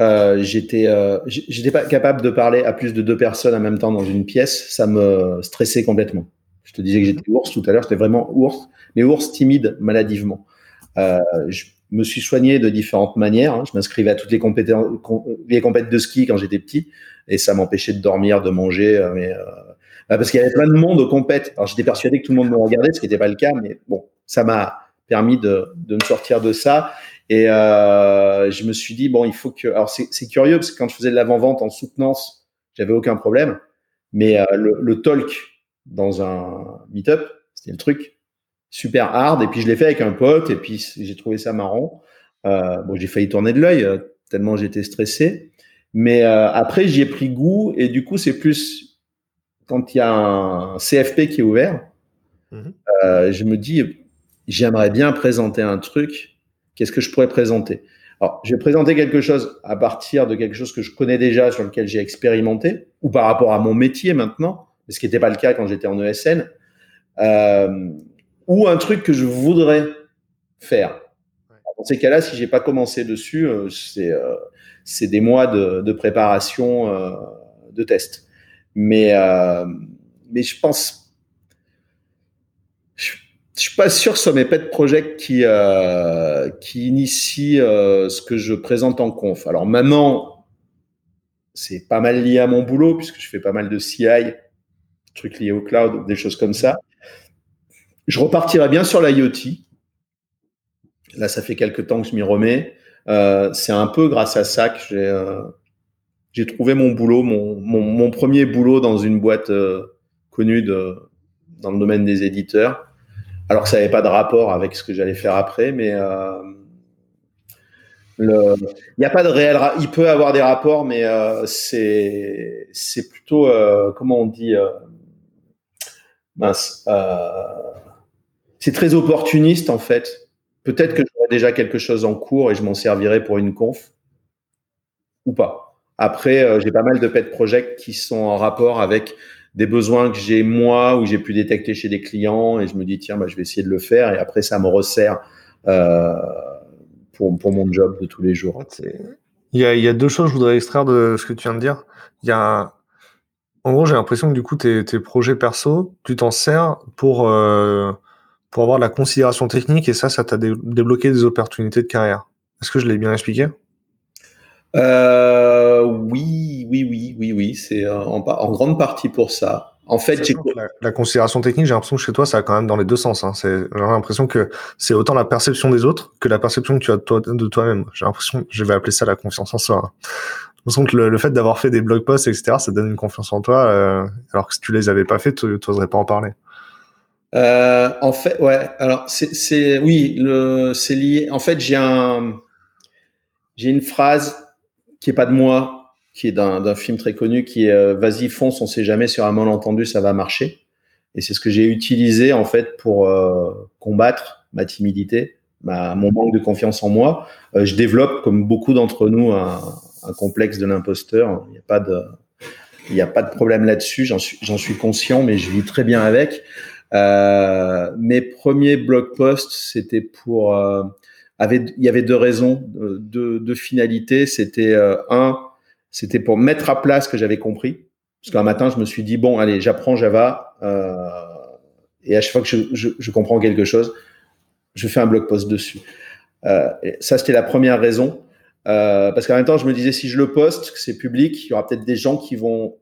euh, j'étais euh, j'étais pas capable de parler à plus de deux personnes en même temps dans une pièce. Ça me stressait complètement. Je te disais que j'étais ours tout à l'heure. J'étais vraiment ours, mais ours timide maladivement. Euh, je me suis soigné de différentes manières. Hein. Je m'inscrivais à toutes les compétences, les compétitions de ski quand j'étais petit, et ça m'empêchait de dormir, de manger. Mais bah, parce qu'il y avait plein de monde aux compètes. Alors j'étais persuadé que tout le monde me regardait, ce qui n'était pas le cas, mais bon, ça m'a permis de me sortir de ça et euh, je me suis dit, bon, il faut que. Alors, c'est curieux parce que quand je faisais de l'avant-vente en soutenance, j'avais aucun problème. Mais euh, le, le, talk dans un meet-up, c'était le truc super hard. Et puis, je l'ai fait avec un pote et puis j'ai trouvé ça marrant. Euh, bon, j'ai failli tourner de l'œil tellement j'étais stressé. Mais après, j'y ai pris goût et du coup, c'est plus quand il y a un CFP qui est ouvert, mmh je me dis, j'aimerais bien présenter un truc Qu'est-ce que je pourrais présenter? Alors, je vais présenter quelque chose à partir de quelque chose que je connais déjà, sur lequel j'ai expérimenté, ou par rapport à mon métier maintenant, ce qui n'était pas le cas quand j'étais en ESN, euh, ou un truc que je voudrais faire. Dans ces cas-là, si j'ai pas commencé dessus, euh, c'est euh, c'est des mois de, de préparation euh, de test. Mais mais je pense je suis pas sûr que ce soit mes pet projects qui euh, qui initient euh, ce que je présente en conf. Alors maintenant, c'est pas mal lié à mon boulot puisque je fais pas mal de CI, trucs liés au cloud, des choses comme ça. Je repartirai bien sur l'IoT. Là, ça fait quelques temps que je m'y remets. Euh, c'est un peu grâce à ça que j'ai trouvé mon boulot, mon, premier boulot dans une boîte connue dans le domaine des éditeurs alors que ça n'avait pas de rapport avec ce que j'allais faire après, mais euh, il n'y a pas de réel. Il peut avoir des rapports, mais euh, c'est plutôt euh, comment on dit mince. c'est très opportuniste en fait. Peut-être que j'aurais déjà quelque chose en cours et je m'en servirais pour une conf ou pas. Après, j'ai pas mal de pet projects qui sont en rapport avec des besoins que j'ai moi ou j'ai pu détecter chez des clients et je me dis tiens bah, je vais essayer de le faire et après ça me resserre euh, pour, pour mon job de tous les jours. Il y, a, il y a deux choses que je voudrais extraire de ce que tu viens de dire. Il y a en gros j'ai l'impression que du coup tes, tes projets perso tu t'en sers pour euh, pour avoir de la considération technique et ça ça t'a débloqué des opportunités de carrière. Est-ce que je l'ai bien expliqué? Euh, oui, oui, oui, oui, oui. C'est en, en, grande partie pour ça. En fait, la, considération technique, j'ai l'impression que chez toi, ça va quand même dans les deux sens. Hein. J'ai l'impression que c'est autant la perception des autres que la perception que tu as de, toi, de toi-même. J'ai l'impression, je vais appeler ça la confiance en soi. Hein. J'ai l'impression que le, fait d'avoir fait des blog posts, etc., ça donne une confiance en toi, euh, alors que si tu les avais pas fait, tu n'oserais pas en parler. Euh, en fait, ouais. Alors, c'est, oui, c'est lié. En fait, j'ai un, j'ai une phrase qui est pas de moi, qui est d'un film très connu, qui est euh, Vas-y, fonce, on sait jamais sur un malentendu, ça va marcher. Et c'est ce que j'ai utilisé en fait pour euh, combattre ma timidité, mon manque de confiance en moi. Euh, je développe, comme beaucoup d'entre nous, un, complexe de l'imposteur. Il n'y a pas de, problème là-dessus. J'en suis, conscient, mais je vis très bien avec. Mes premiers blog posts, c'était pour, il y avait deux raisons, deux, deux finalités. C'était un, c'était pour mettre à place ce que j'avais compris. Parce qu'un matin, je me suis dit, bon, allez, j'apprends Java. Euh, et à chaque fois que je, je, je, comprends quelque chose, je fais un blog post dessus. Euh, ça, c'était la première raison. Euh, parce qu'en même temps, je me disais, si je le poste, que c'est public, il y aura peut-être des gens qui vont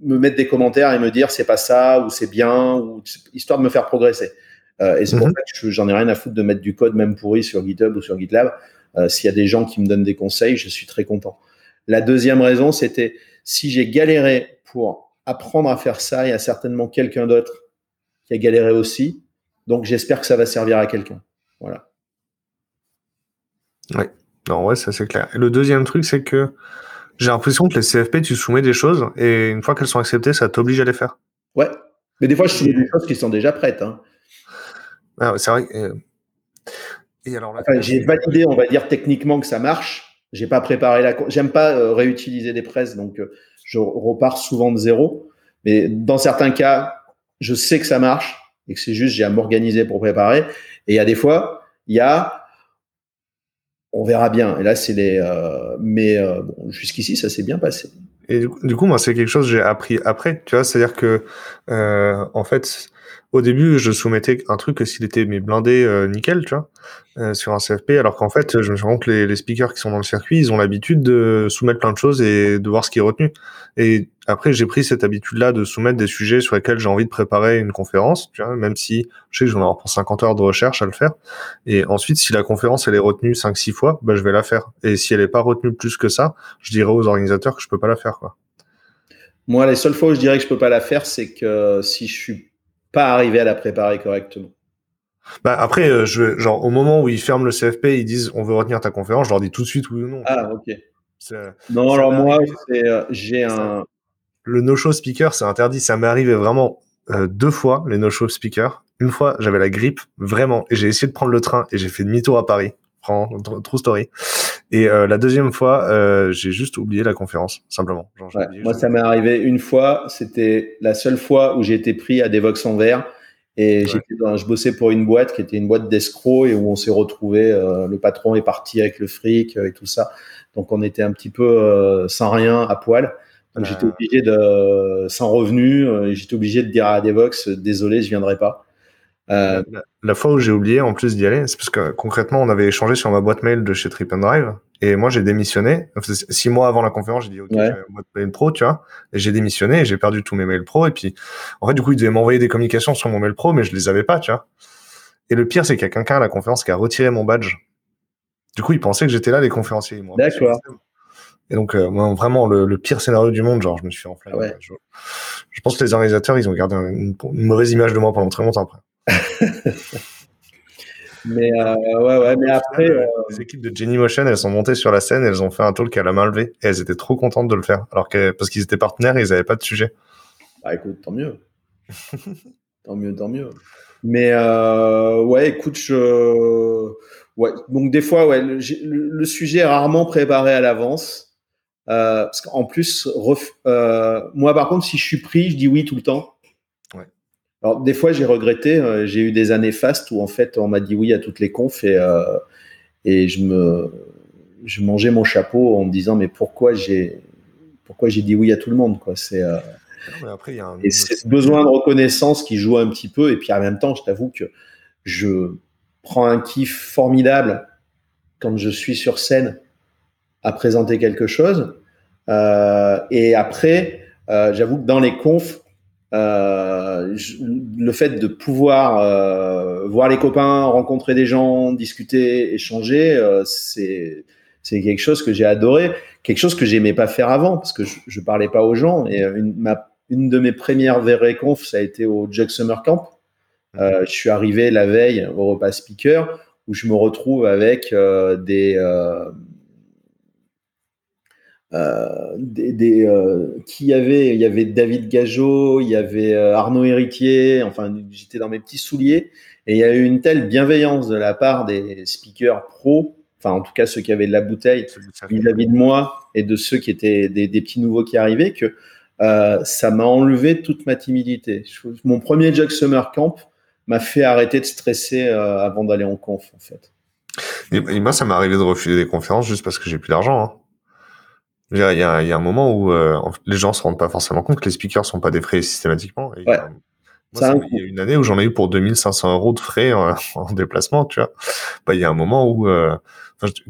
me mettre des commentaires et me dire c'est pas ça ou c'est bien ou histoire de me faire progresser. Et c'est pour mhm. ça que j'en ai rien à foutre de mettre du code même pourri sur GitHub ou sur GitLab. S'il y a des gens qui me donnent des conseils, je suis très content. La deuxième raison, c'était si j'ai galéré pour apprendre à faire ça, il y a certainement quelqu'un d'autre qui a galéré aussi. Donc j'espère que ça va servir à quelqu'un. Voilà. Oui, non, ouais, ça c'est clair. Et le deuxième truc, c'est que j'ai l'impression que les CFP, tu soumets des choses et une fois qu'elles sont acceptées, ça t'oblige à les faire. Ouais, mais des fois, je soumets des choses qui sont déjà prêtes. Hein. Ah c'est vrai. Et alors j'ai validé, on va dire techniquement que ça marche. J'ai pas préparé la. J'aime pas euh, réutiliser des presses, donc euh, je repars souvent de zéro. Mais dans certains cas, je sais que ça marche et que c'est juste j'ai à m'organiser pour préparer. Et il y a des fois, il y a, on verra bien. Et là, c'est les. Euh, mais jusqu'ici, ça s'est bien passé. Et du coup, moi, c'est quelque chose que j'ai appris après. Tu vois, c'est-à-dire que en fait au début, je soumettais un truc que s'il était mais blindé euh, nickel, tu vois, euh, sur un CFP, alors qu'en fait, je me suis rendu compte que les, les, speakers qui sont dans le circuit, ils ont l'habitude de soumettre plein de choses et de voir ce qui est retenu. Et après, j'ai pris cette habitude-là de soumettre des sujets sur lesquels j'ai envie de préparer une conférence, tu vois, même si je sais que j'en ai pour 50 heures de recherche à le faire. Et ensuite, si la conférence, elle est retenue 5-6 fois, bah, je vais la faire. Et si elle est pas retenue plus que ça, je dirais aux organisateurs que je peux pas la faire, quoi. Moi, les seules fois où je dirais que je peux pas la faire, c'est que si je suis pas arriver à la préparer correctement. Bah après, euh, je, genre au moment où ils ferment le CFP, ils disent on veut retenir ta conférence, je leur dis tout de suite oui ou non. Ah ok. Non alors moi euh, j'ai un. Le no-show speaker c'est interdit. Ça m'est arrivé vraiment euh, deux fois les no-show speakers. Une fois j'avais la grippe vraiment et j'ai essayé de prendre le train et j'ai fait demi-tour à Paris. True story. Et la deuxième fois, j'ai juste oublié la conférence, simplement. moi, ça m'est arrivé une fois. C'était la seule fois où j'ai été pris à des Vox en verre. Et je bossais pour une boîte qui était une boîte d'escrocs et où on s'est retrouvé. le patron est parti avec le fric et tout ça. Donc, on était un petit peu sans rien, à poil. Donc, j'étais obligé de, sans revenu, j'étais obligé de dire à Devox, désolé, je viendrai pas. Euh, la, fois où j'ai oublié en plus d'y aller, c'est parce que concrètement, on avait échangé sur ma boîte mail de chez Trip and Drive et moi j'ai démissionné. Six mois avant la conférence, j'ai dit ok, ouais. boîte mail pro, tu vois, et j'ai démissionné et j'ai perdu tous mes mails pro. Et puis en fait, du coup, ils devaient m'envoyer des communications sur mon mail pro, mais je les avais pas, tu vois. Et le pire, c'est qu'il y a quelqu'un à la conférence qui a retiré mon badge. Du coup, il pensait que j'étais là, les conférenciers. D'accord. Et donc, euh, vraiment, le, pire scénario du monde, genre, je me suis enflammé. Ouais. Je, je, pense que les organisateurs, ils ont gardé une, une, mauvaise image de moi pendant très longtemps après. mais euh, ouais, ouais, mais après. Euh, les équipes de Jenny Motion, elles sont montées sur la scène, elles ont fait un talk à la main levée et elles étaient trop contentes de le faire. Alors que, parce qu'ils étaient partenaires et ils n'avaient pas de sujet. Bah écoute, tant mieux. tant mieux, tant mieux. Mais euh, ouais, écoute, je. Ouais, donc des fois, ouais, le, le, sujet est rarement préparé à l'avance. Euh, parce qu'en plus, euh, moi par contre, si je suis pris, je dis oui tout le temps. Alors, des fois, j'ai regretté. Euh, j'ai eu des années fastes où, en fait, on m'a dit oui à toutes les confs et, euh, et je me je mangeais mon chapeau en me disant mais pourquoi j'ai pourquoi j'ai dit oui à tout le monde quoi? C'est euh, après, y a un... et c'est ce besoin de reconnaissance qui joue un petit peu et puis en même temps je t'avoue que je prends un kiff formidable quand je suis sur scène à présenter quelque chose et après j'avoue que dans les confs euh, le fait de pouvoir euh, voir les copains, rencontrer des gens, discuter, échanger, euh, c'est c'est quelque chose que j'ai adoré, quelque chose que j'aimais pas faire avant parce que je, je parlais pas aux gens. Et une, ma, une de mes premières vraies confs, ça a été au Jug Summer Camp. Mmh. Je suis arrivé la veille au repas speaker où je me retrouve avec des euh, des, des euh, qui y avait? Il y avait David Gageot, il y avait euh, Arnaud Héritier, enfin j'étais dans mes petits souliers et il y a eu une telle bienveillance de la part des speakers pro, enfin en tout cas ceux qui avaient de la bouteille vis-à-vis de moi et de ceux qui étaient des, des petits nouveaux qui arrivaient que euh, ça m'a enlevé toute ma timidité. Mon premier Jack Summer Camp m'a fait arrêter de stresser euh, avant d'aller en conf en fait. Et, et moi ça m'est arrivé de refuser des conférences juste parce que j'ai plus d'argent. Hein. Il y, a, il y a, un moment où euh, les gens se rendent pas forcément compte que les speakers sont pas des frais systématiquement. Et, ouais. euh, moi, ça, il y a une année où j'en ai eu pour 2500 euros de frais en, en déplacement, tu vois. Bah, il y a un moment où euh,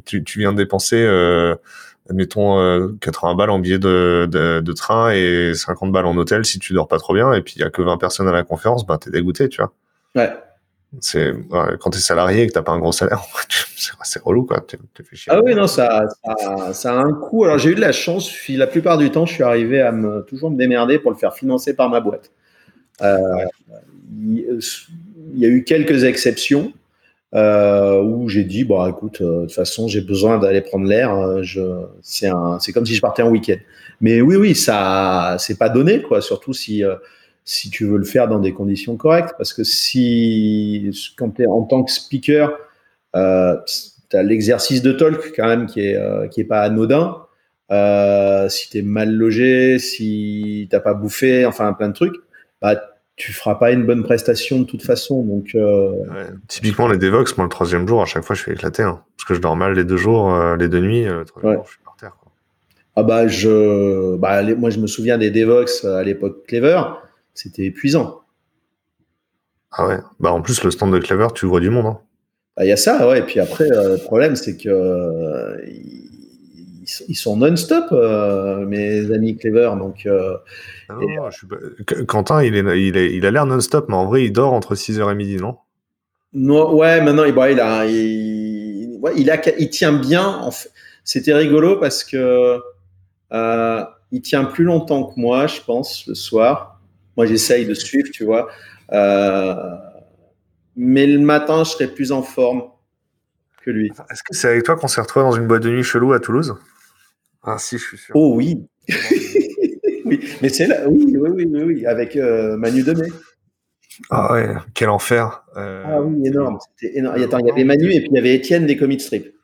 tu, tu, viens de dépenser, euh, admettons, 80 balles en billet de, de, de, train et 50 balles en hôtel si tu dors pas trop bien, et puis il y a que 20 personnes à la conférence, bah, t'es dégoûté, tu vois. Ouais. C'est quand t'es salarié et que t'as pas un gros salaire, c'est relou quoi. T'es fait chier. Ah oui non ça, ça, a un coût. Alors j'ai eu de la chance. La plupart du temps, je suis arrivé à toujours me démerder pour le faire financer par ma boîte. Euh, ouais. il, y a eu quelques exceptions euh, où j'ai dit bon écoute euh, de toute façon j'ai besoin d'aller prendre l'air. c'est comme si je partais en week-end. Mais oui oui ça c'est pas donné quoi. Surtout si si tu veux le faire dans des conditions correctes. Parce que si, quand tu es en tant que speaker, euh, tu as l'exercice de talk quand même qui est, euh, qui est pas anodin. Euh, si tu es mal logé, si t'as pas bouffé, enfin plein de trucs, bah, tu feras pas une bonne prestation de toute façon. Donc, euh, ouais. Typiquement, les Devox, moi, le troisième jour, à chaque fois, je suis éclaté. Hein, parce que je dors mal les deux jours, les deux nuits. Le troisième ouais. jour, je suis par terre. Quoi. Ah bah, je, bah, les, moi, je me souviens des Devox à l'époque Clever c'était épuisant. Ah ouais. Bah en plus le stand de Clever, tu vois du monde. Hein. Bah, il y a ça, ouais. Et puis après, euh, le problème, c'est que euh, ils, ils, sont non-stop, euh, mes amis Clever. Donc, ah non, et, non, je suis pas... Quentin, il, est, il, est, il a l'air non-stop, mais en vrai, il dort entre 6h et midi, non? Non, ouais. Maintenant, il, bah, il a, il, ouais, il, a, il tient bien. En fait. C'était rigolo parce que il tient plus longtemps que moi, je pense, le soir. Moi, j'essaye de suivre, tu vois. Euh, mais le matin, je serai plus en forme que lui. Est-ce que c'est avec toi qu'on s'est retrouvé dans une boîte de nuit chelou à Toulouse? Ah si, je suis sûr. Oh oui. oui. Mais c'est là, oui, oui, oui, oui, oui. avec euh, Manu Demey. Ah ouais, quel enfer. Euh... Ah oui, énorme. C'était énorme. Attends, il y avait Manu et puis il y avait Étienne des comic strips.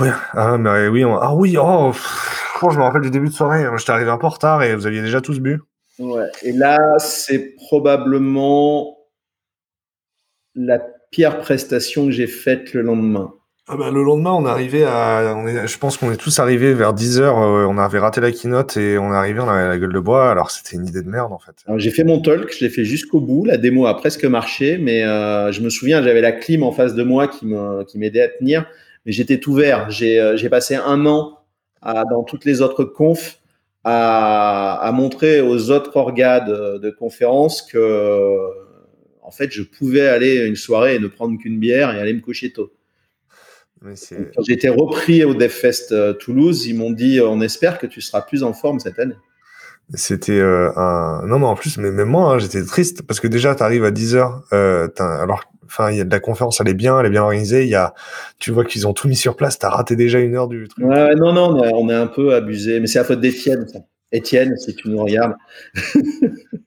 Ouais, ah, mais oui, on... ah oui, oh, pff, je me rappelle du début de soirée. J'étais arrivé un peu en retard et vous aviez déjà tous bu. Ouais. Et là, c'est probablement la pire prestation que j'ai faite le lendemain. Ah bah, le lendemain, on est arrivé à, on est, je pense qu'on est tous arrivés vers 10 heures. Euh, on avait raté la keynote et on est arrivé, on avait la gueule de bois. Alors c'était une idée de merde en fait. J'ai fait mon talk, je l'ai fait jusqu'au bout. La démo a presque marché, mais euh, je me souviens, j'avais la clim en face de moi qui me, qui m'aidait à tenir, mais j'étais tout vert. J'ai, euh, passé un an à, dans toutes les autres confs à, à, montrer aux autres orgas de, de conférences que, en fait, je pouvais aller une soirée et ne prendre qu'une bière et aller me coucher tôt. Quand j'ai été repris au DevFest euh, Toulouse, ils m'ont dit on espère que tu seras plus en forme cette année. C'était euh, un non mais en plus mais même moi hein, j'étais triste parce que déjà tu arrives à 10 heures euh, alors enfin il y a de la conférence elle est bien elle est bien organisée. Il y a tu vois qu'ils ont tout mis sur place. T'as raté déjà une heure du truc. Ouais, non non on, a, on est un peu abusé. Mais c'est la faute d'Étienne Étienne si tu nous regardes.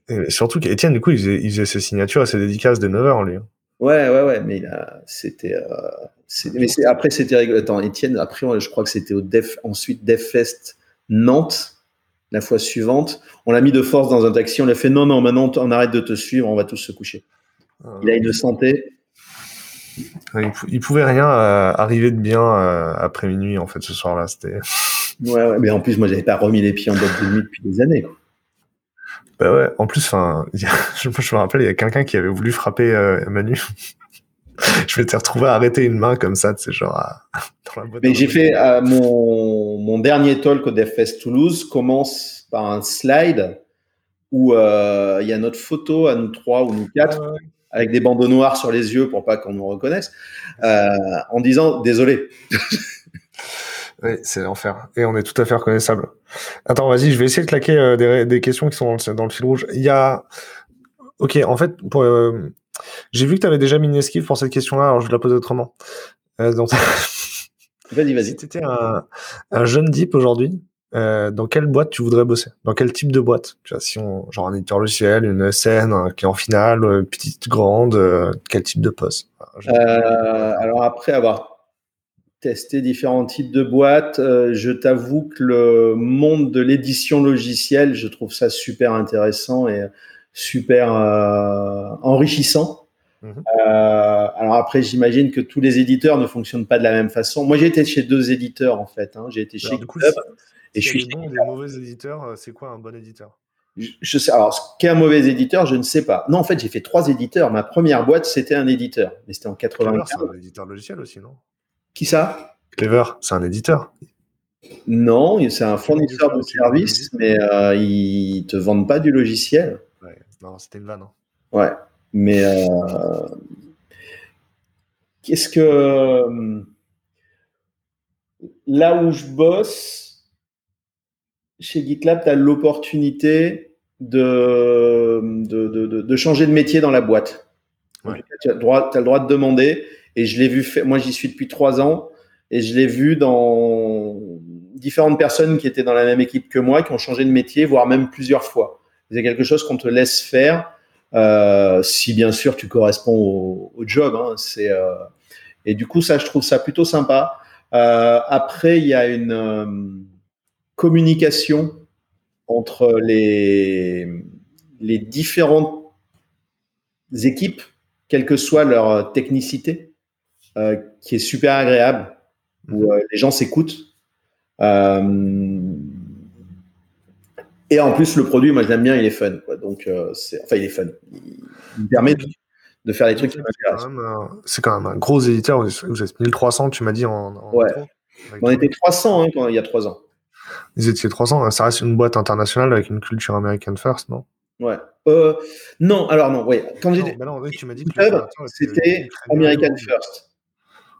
Et surtout qu'Étienne du coup il faisait, il faisait ses signatures et ses dédicaces de 9 heures lui ouais ouais ouais mais c'était euh, mais après c'était rigolo. Attends Étienne après je crois que c'était au Def ensuite DevFest Nantes la fois suivante, on l'a mis de force dans un taxi, on l'a fait non, non, maintenant on arrête de te suivre, on va tous se coucher. Euh, il a une santé. Il, il pouvait rien euh, arriver de bien euh, après minuit, en fait, ce soir-là. C'était. Ouais, ouais, mais en plus, moi, j'avais pas remis les pieds en boîte de nuit depuis des années. Quoi. Bah ouais, en plus, enfin, je, je me rappelle, il y a quelqu'un qui avait voulu frapper euh, Manu. je m'étais retrouvé à arrêter une main comme ça, c'est genre à, dans la boîte. Mais j'ai fait euh, mon, mon dernier talk au DevFest Toulouse commence par un slide où il y a notre photo à nous trois ou nous quatre, avec des bandeaux noirs sur les yeux pour pas qu'on nous reconnaisse, en disant désolé. Oui, c'est l'enfer. Et on est tout à fait reconnaissable. Attends, vas-y, je vais essayer de claquer euh, des, des, questions qui sont dans le, dans le, fil rouge. Il y a. Ok, en fait, pour, euh, j'ai vu que tu avais déjà mis une esquive pour cette question-là, alors je vais la poser autrement. Euh, donc... vas-y, vas-y. Si tu étais un, un, jeune deep aujourd'hui, euh, dans quelle boîte tu voudrais bosser? Dans quel type de boîte? Tu vois, si on, Genre un éditeur logiciel, une scène, un client final, euh, petite, grande, quel type de poste? Alors après avoir tester différents types de boîtes. Euh, je t'avoue que le monde de l'édition logicielle, je trouve ça super intéressant et super euh, enrichissant. Mhm. Euh, alors après, j'imagine que tous les éditeurs ne fonctionnent pas de la même façon. Moi, j'ai été chez deux éditeurs en fait. Hein. J'ai été chez GitHub et je suis. Bon, des mauvais éditeurs, c'est quoi un bon éditeur? Je sais, alors, ce qu'est un mauvais éditeur, je ne sais pas. Non, en fait, j'ai fait trois éditeurs. Ma première boîte, c'était un éditeur, mais c'était en 95. C'est un éditeur logiciel aussi, non? Qui ça? Clever, c'est un éditeur. Non, c'est un fournisseur de services, mais euh, ils te vendent pas du logiciel. Ouais. Non, c'était une vanne. Hein. Ouais, mais euh, qu'est-ce que euh, là où je bosse chez GitLab, tu as l'opportunité de de, changer de métier dans la boîte. Tu as, le droit, as le droit de demander. Et je l'ai vu faire. Moi, j'y suis depuis trois ans et je l'ai vu dans différentes personnes qui étaient dans la même équipe que moi, qui ont changé de métier, voire même plusieurs fois. C'est quelque chose qu'on te laisse faire, euh, si bien sûr tu corresponds au, au job. Hein, c'est euh, et du coup ça, je trouve ça plutôt sympa. Euh, après, il y a une euh, communication entre les les différentes équipes, quelle que soit leur technicité. Euh, qui est super agréable, où mhm. euh, les gens s'écoutent. Euh, et en plus, le produit, moi, je l'aime bien, il est fun. Quoi. Donc, c'est, enfin, il est fun. Il, me permet de, faire des trucs qui m'intéressent. C'est quand même un gros éditeur. Vous êtes 1300, tu m'as dit en. ouais. On était 300 hein, quand, il y a 3 ans. Ils étaient 300. Ça reste une boîte internationale avec une culture American first, non? Ouais. non, alors non, oui. Quand j'étais. Bah m'as dit c'était American First.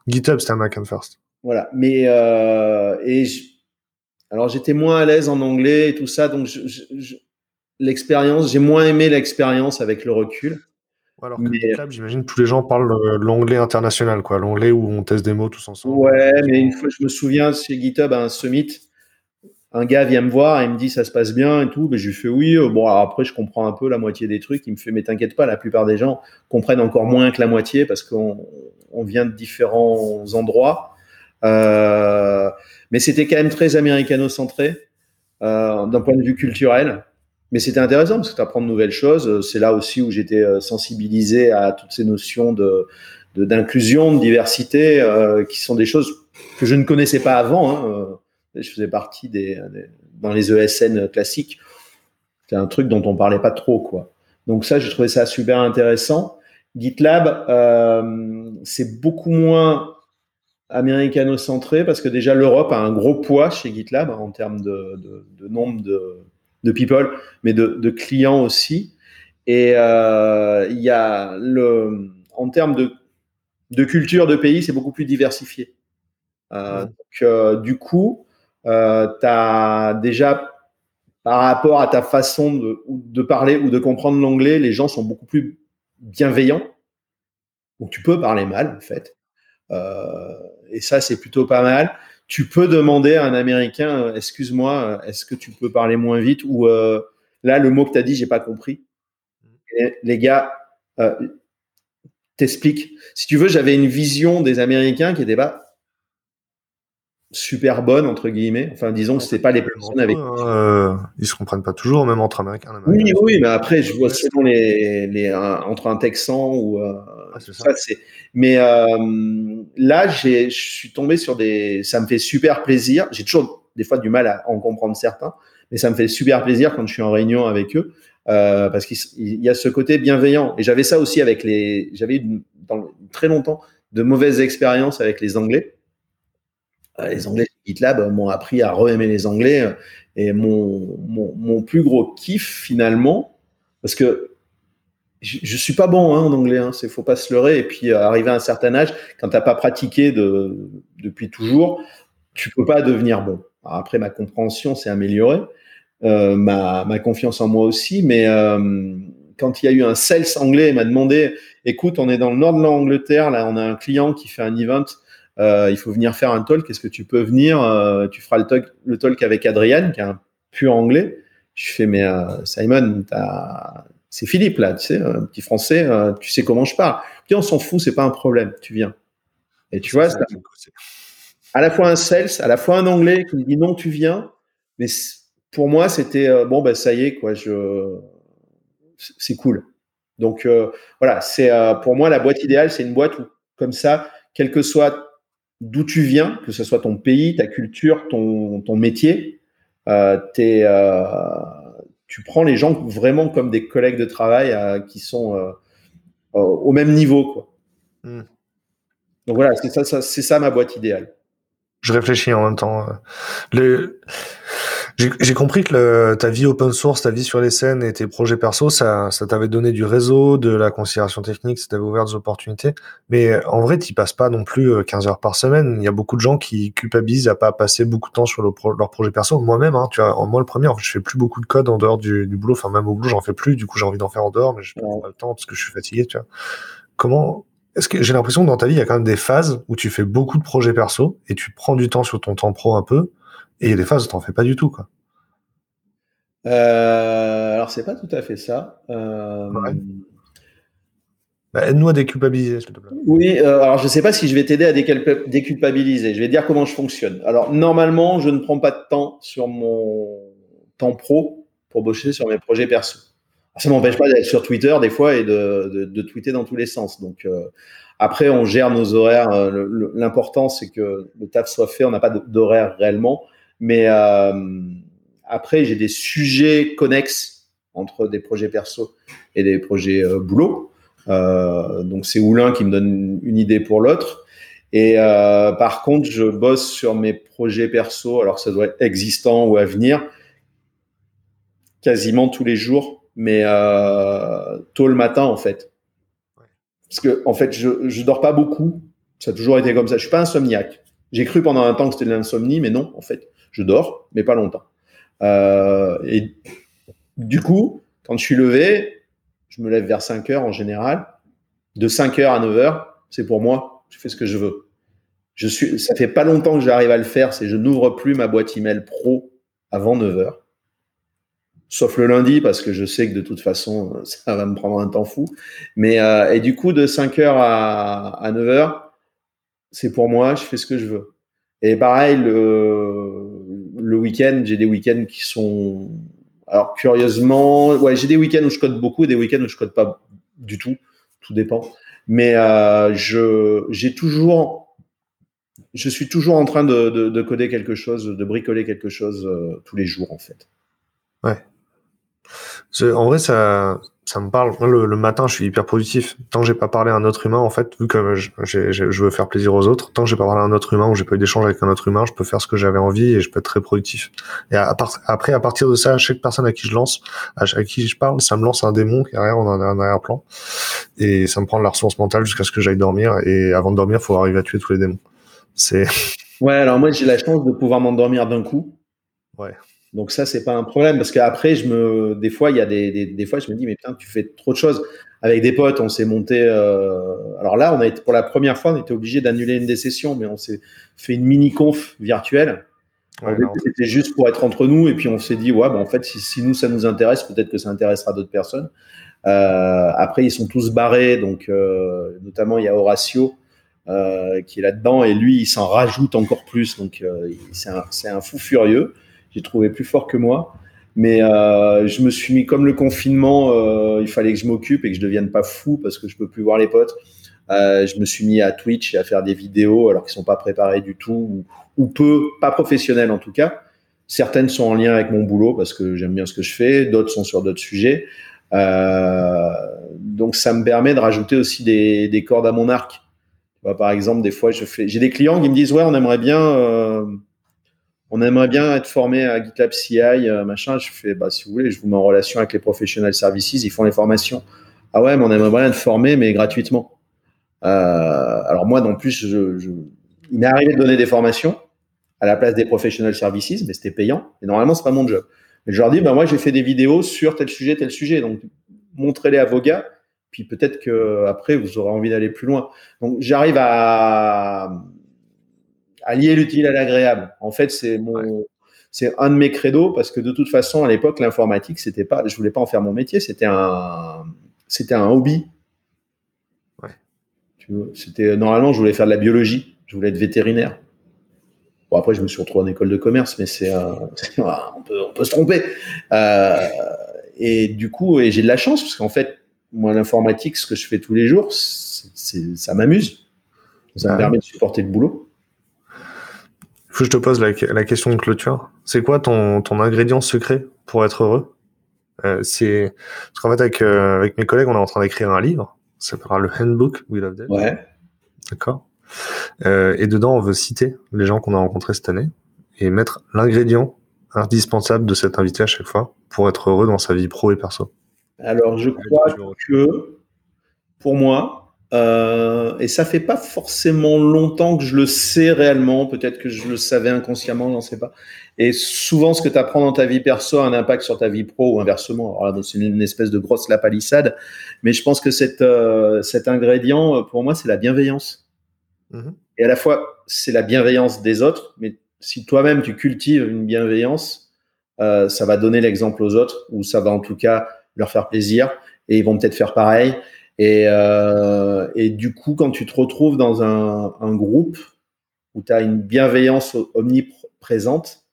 GitHub, c'était American First. Voilà. Mais euh, et alors j'étais moins à l'aise en anglais et tout ça, donc l'expérience, j'ai moins aimé l'expérience avec le recul. Alors que GitLab, j'imagine tous les gens parlent euh, l'anglais international, quoi, l'anglais où on teste des mots tous ensemble. Ouais, mais une fois, je me souviens chez GitHub à un summit, un gars vient me voir et me dit ça se passe bien et tout. Mais je lui fais oui. Euh, bon, après, je comprends un peu la moitié des trucs. Il me fait mais t'inquiète pas, la plupart des gens comprennent encore moins que la moitié parce qu'on on vient de différents endroits. Euh, mais c'était quand même très américano-centré euh, d'un point de vue culturel. Mais c'était intéressant parce que tu apprends de nouvelles choses. C'est là aussi où j'étais sensibilisé à toutes ces notions de d'inclusion, de, diversité, qui sont des choses que je ne connaissais pas avant. Hein. Je faisais partie des, dans les ESN classiques. C'est un truc dont on parlait pas trop, quoi. Donc ça, j'ai trouvé ça super intéressant. GitLab, euh, c'est beaucoup moins américano-centré parce que déjà l'Europe a un gros poids chez GitLab hein, en termes de, de, de nombre de, de, people, mais de, clients aussi. Et euh, il y a le, en termes de, culture de pays, c'est beaucoup plus diversifié. Euh, donc, du coup, euh, as déjà, par rapport à ta façon de, parler ou de comprendre l'anglais, les gens sont beaucoup plus bienveillants. Donc, tu peux parler mal, en fait. Euh, et ça, c'est plutôt pas mal. Tu peux demander à un Américain, euh, excuse-moi, est-ce que tu peux parler moins vite Ou là, le mot que tu as dit, j'ai pas compris. Les gars, t'expliques. Si tu veux, j'avais une vision des Américains qui n'était pas super bonne entre guillemets. Enfin, disons que c'est pas les personnes avec. Euh, ils se comprennent pas toujours, même entre Américains. Oui, oui, mais après, je vois selon les, les entre un Texan ou. Euh, ça. c'est. Mais euh, là, j'ai, je suis tombé sur des. Ça me fait super plaisir. J'ai toujours des fois du mal à en comprendre certains, mais ça me fait super plaisir quand je suis en réunion avec eux. Euh, parce qu'il y a ce côté bienveillant. Et j'avais ça aussi avec les. J'avais eu dans, très longtemps de mauvaises expériences avec les Anglais. Euh, les Anglais GitLab m'ont appris à re-aimer les Anglais. Et mon, mon, plus gros kiff, finalement, parce que je, je suis pas bon hein, en anglais, hein, c'est faut pas se leurrer. Et puis, arrivé à un certain âge, quand t'as pas pratiqué de, depuis toujours, tu peux pas devenir bon. Après, ma compréhension s'est améliorée, euh, ma, ma, confiance en moi aussi, mais euh, quand il y a eu un sales anglais, il m'a demandé, écoute, on est dans le nord de l'Angleterre, là, on a un client qui fait un event euh, il faut venir faire un talk, est-ce que tu peux venir euh, Tu feras le talk, le talk avec Adrian, qui est un pur anglais. Je fais, mais euh, Simon, c'est Philippe là, tu sais, un petit français, tu sais comment je parle. Puis on s'en fout, c'est pas un problème, tu viens. Et tu vois, à la fois un sales, à la fois un anglais qui me dit non, tu viens. Mais pour moi, c'était bon, ben ça y est, quoi, je, c'est cool. Donc voilà, c'est pour moi la boîte idéale, c'est une boîte où, comme ça, quel que soit d'où tu viens, que ce soit ton pays, ta culture, ton, ton métier, euh, euh, tu prends les gens vraiment comme des collègues de travail euh, qui sont au même niveau. Quoi. Hmm. Donc voilà, c'est ça, c'est ça ma boîte idéale. Je réfléchis en même temps. J'ai compris que le, ta vie open source, ta vie sur les scènes et tes projets perso, ça, ça t'avait donné du réseau, de la considération technique, ça t'avait ouvert des opportunités. Mais en vrai, tu passes pas non plus 15 euh, heures par semaine. Il y a beaucoup de gens qui culpabilisent à pas passer beaucoup de temps sur le leur projet perso. Moi-même, hein, tu vois, moi le premier, en fait, je fais plus beaucoup de code en dehors du, du boulot. Enfin, même au boulot, j'en fais plus. Du coup, j'ai envie d'en faire en dehors, mais je pas le temps parce que je suis fatigué. Tu vois. Comment est-ce que j'ai l'impression que dans ta vie, il y a quand même des phases où tu fais beaucoup de projets perso et tu prends du temps sur ton temps pro un peu et il y a des phases où t'en fais pas du tout, quoi. Euh, alors, c'est pas tout à fait ça. Euh... Bah, Aide-nous à déculpabiliser, s'il te plaît. Oui, euh, alors je sais pas si je vais t'aider à déculpabiliser. Je vais dire comment je fonctionne. Alors, normalement, je ne prends pas de temps sur mon temps pro pour bosser sur mes projets perso. Ça m'empêche pas d'être sur Twitter des fois et de, de, de tweeter dans tous les sens. Donc, euh, après, on gère nos horaires. L'important, c'est que le taf soit fait. On n'a pas d'horaire réellement. Mais euh, après, j'ai des sujets connexes entre des projets perso et des projets euh, boulot. Euh, donc, c'est Oulin qui me donne une idée pour l'autre. Et par contre, je bosse sur mes projets perso, alors ça doit être existant ou à venir, quasiment tous les jours, mais tôt le matin en fait. Parce que en fait, je, je dors pas beaucoup. Ça a toujours été comme ça. Je suis pas insomniaque. J'ai cru pendant un temps que c'était de l'insomnie, mais non, en fait, je dors, mais pas longtemps. Euh, et du coup, quand je suis levé, je me lève vers 5 heures en général. De 5 heures à 9 heures, c'est pour moi. Je fais ce que je veux. Je suis, ça fait pas longtemps que j'arrive à le faire. C'est je n'ouvre plus ma boîte email pro avant 9 heures sauf le lundi parce que je sais que de toute façon ça va me prendre un temps fou. Mais euh, et du coup de 5h à, à 9h, c'est pour moi, je fais ce que je veux. Et pareil le week-end, j'ai des week-ends qui sont alors curieusement, ouais, j'ai des week-ends où je code beaucoup, et des week-ends où je code pas du tout, tout dépend. Mais euh, je j'ai toujours je suis toujours en train de, de, de, coder quelque chose, de bricoler quelque chose euh, tous les jours en fait. Ouais. En vrai, ça, ça me parle. Le, le, matin, je suis hyper positif. Tant que j'ai pas parlé à un autre humain, en fait, vu que je, je veux faire plaisir aux autres, tant que j'ai pas parlé à un autre humain ou j'ai pas eu d'échange avec un autre humain, je peux faire ce que j'avais envie et je peux être très productif. Et à, après, à partir de ça, chaque personne à qui je lance, à, qui je parle, ça me lance un démon qui est derrière, on a un arrière-plan. Et ça me prend de la ressource mentale jusqu'à ce que j'aille dormir. Et avant de dormir, il faut arriver à tuer tous les démons. C'est. Ouais, alors moi, j'ai la chance de pouvoir m'endormir d'un coup. Ouais. Donc ça, c'est pas un problème parce qu'après, je me, des fois, il y a des, des, des, fois, je me dis, mais putain, tu fais trop de choses. Avec des potes, on s'est monté. Euh... Alors là, on a été pour la première fois, on était obligé d'annuler une des sessions, mais on s'est fait une mini conf virtuelle. Ouais, C'était juste pour être entre nous, et puis on s'est dit, ouais, bah, en fait, si, si, nous ça nous intéresse, peut-être que ça intéressera d'autres personnes. Euh, après, ils sont tous barrés, donc euh, notamment il y a Horatio qui est là-dedans, et lui, il s'en rajoute encore plus, donc c'est un, un fou furieux j'ai trouvé plus fort que moi. Mais euh, je me suis mis comme le confinement, euh, il fallait que je m'occupe et que je devienne pas fou parce que je peux plus voir les potes. Euh, je me suis mis à Twitch et à faire des vidéos alors qu'ils sont pas préparés du tout ou, peu, pas professionnels en tout cas. Certaines sont en lien avec mon boulot parce que j'aime bien ce que je fais, d'autres sont sur d'autres sujets. Donc ça me permet de rajouter aussi des, des cordes à mon arc. par exemple, des fois, j'ai des clients qui me disent ouais, on aimerait bien on aimerait bien être formé à GitLab CI, euh, machin. Je fais, bah, si vous voulez, je vous mets en relation avec les professional services, ils font les formations. Ah ouais, mais on aimerait bien être formé, mais gratuitement. Euh, alors moi, non plus, il m'est arrivé de donner des formations à la place des professional services, mais c'était payant. Et normalement, c'est pas mon job. Mais je leur dis, bah, moi, j'ai fait des vidéos sur tel sujet, tel sujet. Donc, montrez-les à vos gars. Puis peut-être que après, vous aurez envie d'aller plus loin. Donc, j'arrive à, à lier l'utile à l'agréable. En fait, c'est mon, c'est un de mes credos parce que de toute façon, à l'époque, l'informatique, c'était pas, je voulais pas en faire mon métier, c'était un, c'était un hobby. Ouais. C'était normalement, je voulais faire de la biologie, je voulais être vétérinaire. Bon, après, je me suis retrouvé en école de commerce, mais c'est, euh, on, peut, on peut se tromper. Euh, et du coup, et j'ai de la chance parce qu'en fait, moi, l'informatique, ce que je fais tous les jours, c'est, ça m'amuse. Ça me permet de supporter le boulot. Faut que je te pose la, question de clôture. C'est quoi ton, ton ingrédient secret pour être heureux? Euh, C'est parce qu'en fait avec euh, avec mes collègues, on est en train d'écrire un livre. Ça s'appellera le Handbook We Love Dead. Ouais. D'accord? Euh, et dedans, on veut citer les gens qu'on a rencontrés cette année et mettre l'ingrédient indispensable de cet invité à chaque fois pour être heureux dans sa vie pro et perso. Alors, je crois que pour moi, euh, et ça fait pas forcément longtemps que je le sais réellement. Peut-être que je le savais inconsciemment, j'en sais pas. Et souvent, ce que tu apprends dans ta vie perso a un impact sur ta vie pro ou inversement. Alors c'est une, espèce de grosse lapalissade. Mais je pense que cette, euh, cet ingrédient, euh, pour moi, c'est la bienveillance. Mm-hmm. Et à la fois, c'est la bienveillance des autres. Mais si toi-même, tu cultives une bienveillance, euh, ça va donner l'exemple aux autres ou ça va en tout cas leur faire plaisir et ils vont peut-être faire pareil. Et, euh, et, du coup, quand tu te retrouves dans un, groupe où tu as une bienveillance omniprésente,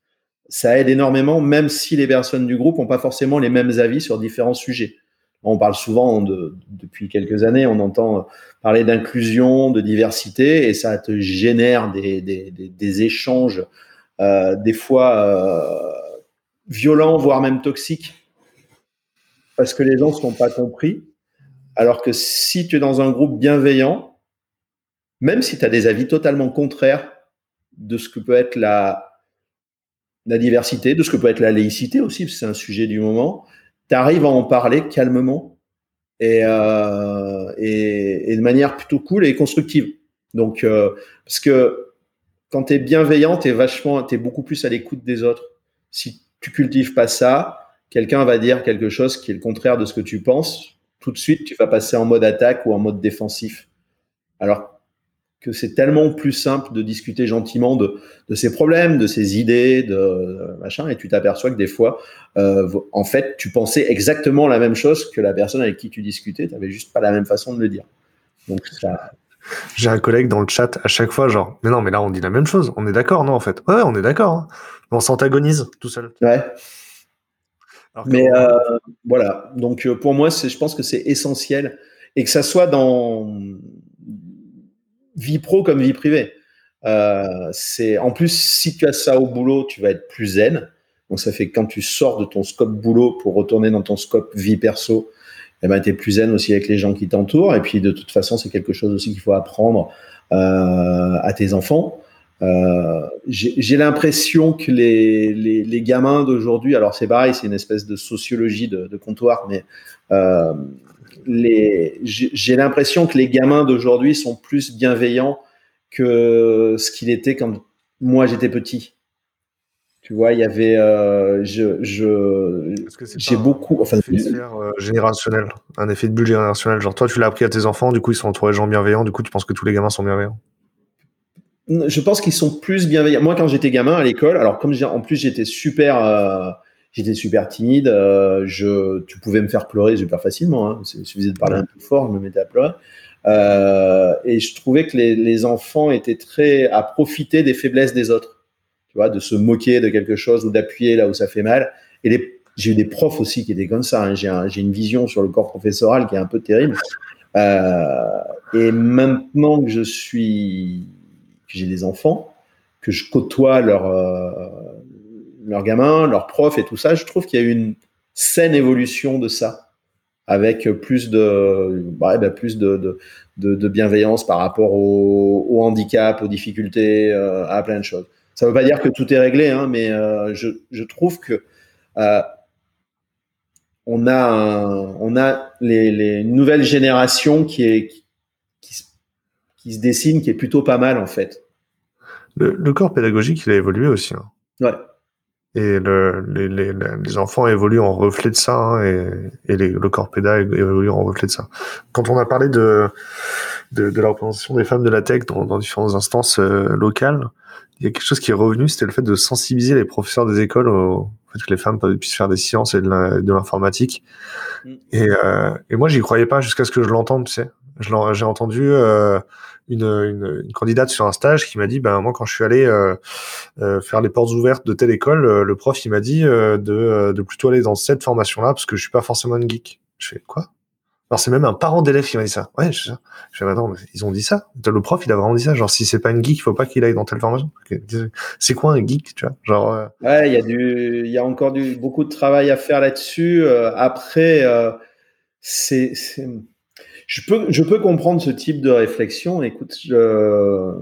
ça aide énormément, même si les personnes du groupe n'ont pas forcément les mêmes avis sur différents sujets. On parle souvent, de, depuis quelques années, on entend parler d'inclusion, de diversité, et ça te génère des échanges, euh, des fois euh, violents, voire même toxiques, parce que les gens ne sont pas compris. Alors que si tu es dans un groupe bienveillant, même si tu as des avis totalement contraires de ce que peut être la, diversité, de ce que peut être la laïcité aussi, c'est un sujet du moment, tu arrives à en parler calmement et, euh, de manière plutôt cool et constructive. Donc, euh, parce que quand tu es bienveillant, tu es vachement, tu es beaucoup plus à l'écoute des autres. Si tu cultives pas ça, quelqu'un va dire quelque chose qui est le contraire de ce que tu penses tout de suite, tu vas passer en mode attaque ou en mode défensif. Alors que c'est tellement plus simple de discuter gentiment de, de ses problèmes, de ses idées, de, machin, et tu t'aperçois que des fois, euh, en fait, tu pensais exactement la même chose que la personne avec qui tu discutais, tu n'avais juste pas la même façon de le dire. Donc ça, j'ai un collègue dans le chat à chaque fois, genre, mais non, mais là on dit la même chose, on est d'accord, non, en fait. Ouais, on est d'accord. Hein. On s'antagonise tout seul. Ouais. Mais euh, voilà, donc euh, pour moi, je pense que c'est essentiel et que ça soit dans vie pro comme vie privée. Euh, c'est en plus si tu as ça au boulot, tu vas être plus zen. Donc ça fait que quand tu sors de ton scope boulot pour retourner dans ton scope vie perso, eh ben, tu es plus zen aussi avec les gens qui t'entourent. Et puis de toute façon, c'est quelque chose aussi qu'il faut apprendre euh, à tes enfants. Euh, j'ai l'impression que les, les, les gamins d'aujourd'hui, alors c'est pareil, c'est une espèce de sociologie de, de comptoir, mais euh, j'ai l'impression que les gamins d'aujourd'hui sont plus bienveillants que ce qu'il était quand moi j'étais petit. Tu vois, il y avait, euh, je, j'ai beaucoup, enfin, un effet euh, générationnel, un effet de bulle générationnel. Genre, toi, tu l'as appris à tes enfants, du coup, ils sont entourés de gens bienveillants, du coup, tu penses que tous les gamins sont bienveillants? Je pense qu'ils sont plus bienveillants. Moi, quand j'étais gamin à l'école, alors comme en plus j'étais super, euh, j'étais super timide, euh, je, tu pouvais me faire pleurer super facilement. Hein. Il suffisait de parler un peu fort, je me mettais à pleurer. Euh, et je trouvais que les, les, enfants étaient très à profiter des faiblesses des autres, tu vois, de se moquer de quelque chose ou d'appuyer là où ça fait mal. Et les, j'ai eu des profs aussi qui étaient comme ça. Hein. J'ai, un, j'ai une vision sur le corps professoral qui est un peu terrible. Et maintenant que je suis j'ai des enfants, que je côtoie leurs euh, leurs gamins, leurs profs et tout ça, je trouve qu'il y a eu une saine évolution de ça, avec plus de, bah, bah, plus de, de, bienveillance par rapport au, handicap, aux difficultés, euh, à plein de choses. Ça ne veut pas dire que tout est réglé, hein, mais je, je, trouve que on a, on a les, les nouvelles générations qui, est, qui, se dessine, qui est plutôt pas mal en fait. Le, corps pédagogique, il a évolué aussi. Hein. Ouais. Et le, les, les, les, enfants évoluent en reflet de ça, hein, et, et le corps pédagogique évolue en reflet de ça. Quand on a parlé de, de, de la représentation des femmes de la tech dans, dans différentes instances euh, locales, il y a quelque chose qui est revenu, c'était le fait de sensibiliser les professeurs des écoles au, fait que les femmes puissent faire des sciences et de l'informatique. Mm. Et, euh, et, moi, j'y croyais pas jusqu'à ce que je l'entende, tu sais. J'ai entendu euh, une, une, une, candidate sur un stage qui m'a dit, ben moi, quand je suis allé euh, euh faire les portes ouvertes de telle école, euh, le prof, il m'a dit euh, de, de plutôt aller dans cette formation-là parce que je suis pas forcément une geek. Je fais quoi? Alors c'est même un parent d'élève qui m'a dit ça. Ouais, je, je fais, attends, ils ont dit ça. Le prof, il a vraiment dit ça. Genre si c'est pas une geek, il faut pas qu'il aille dans telle formation. C'est quoi un geek, tu vois? Genre. Euh, ouais, il y a du, il y a encore du beaucoup de travail à faire là-dessus. Euh, après, euh, c'est, je peux, je peux comprendre ce type de réflexion. Écoute, je...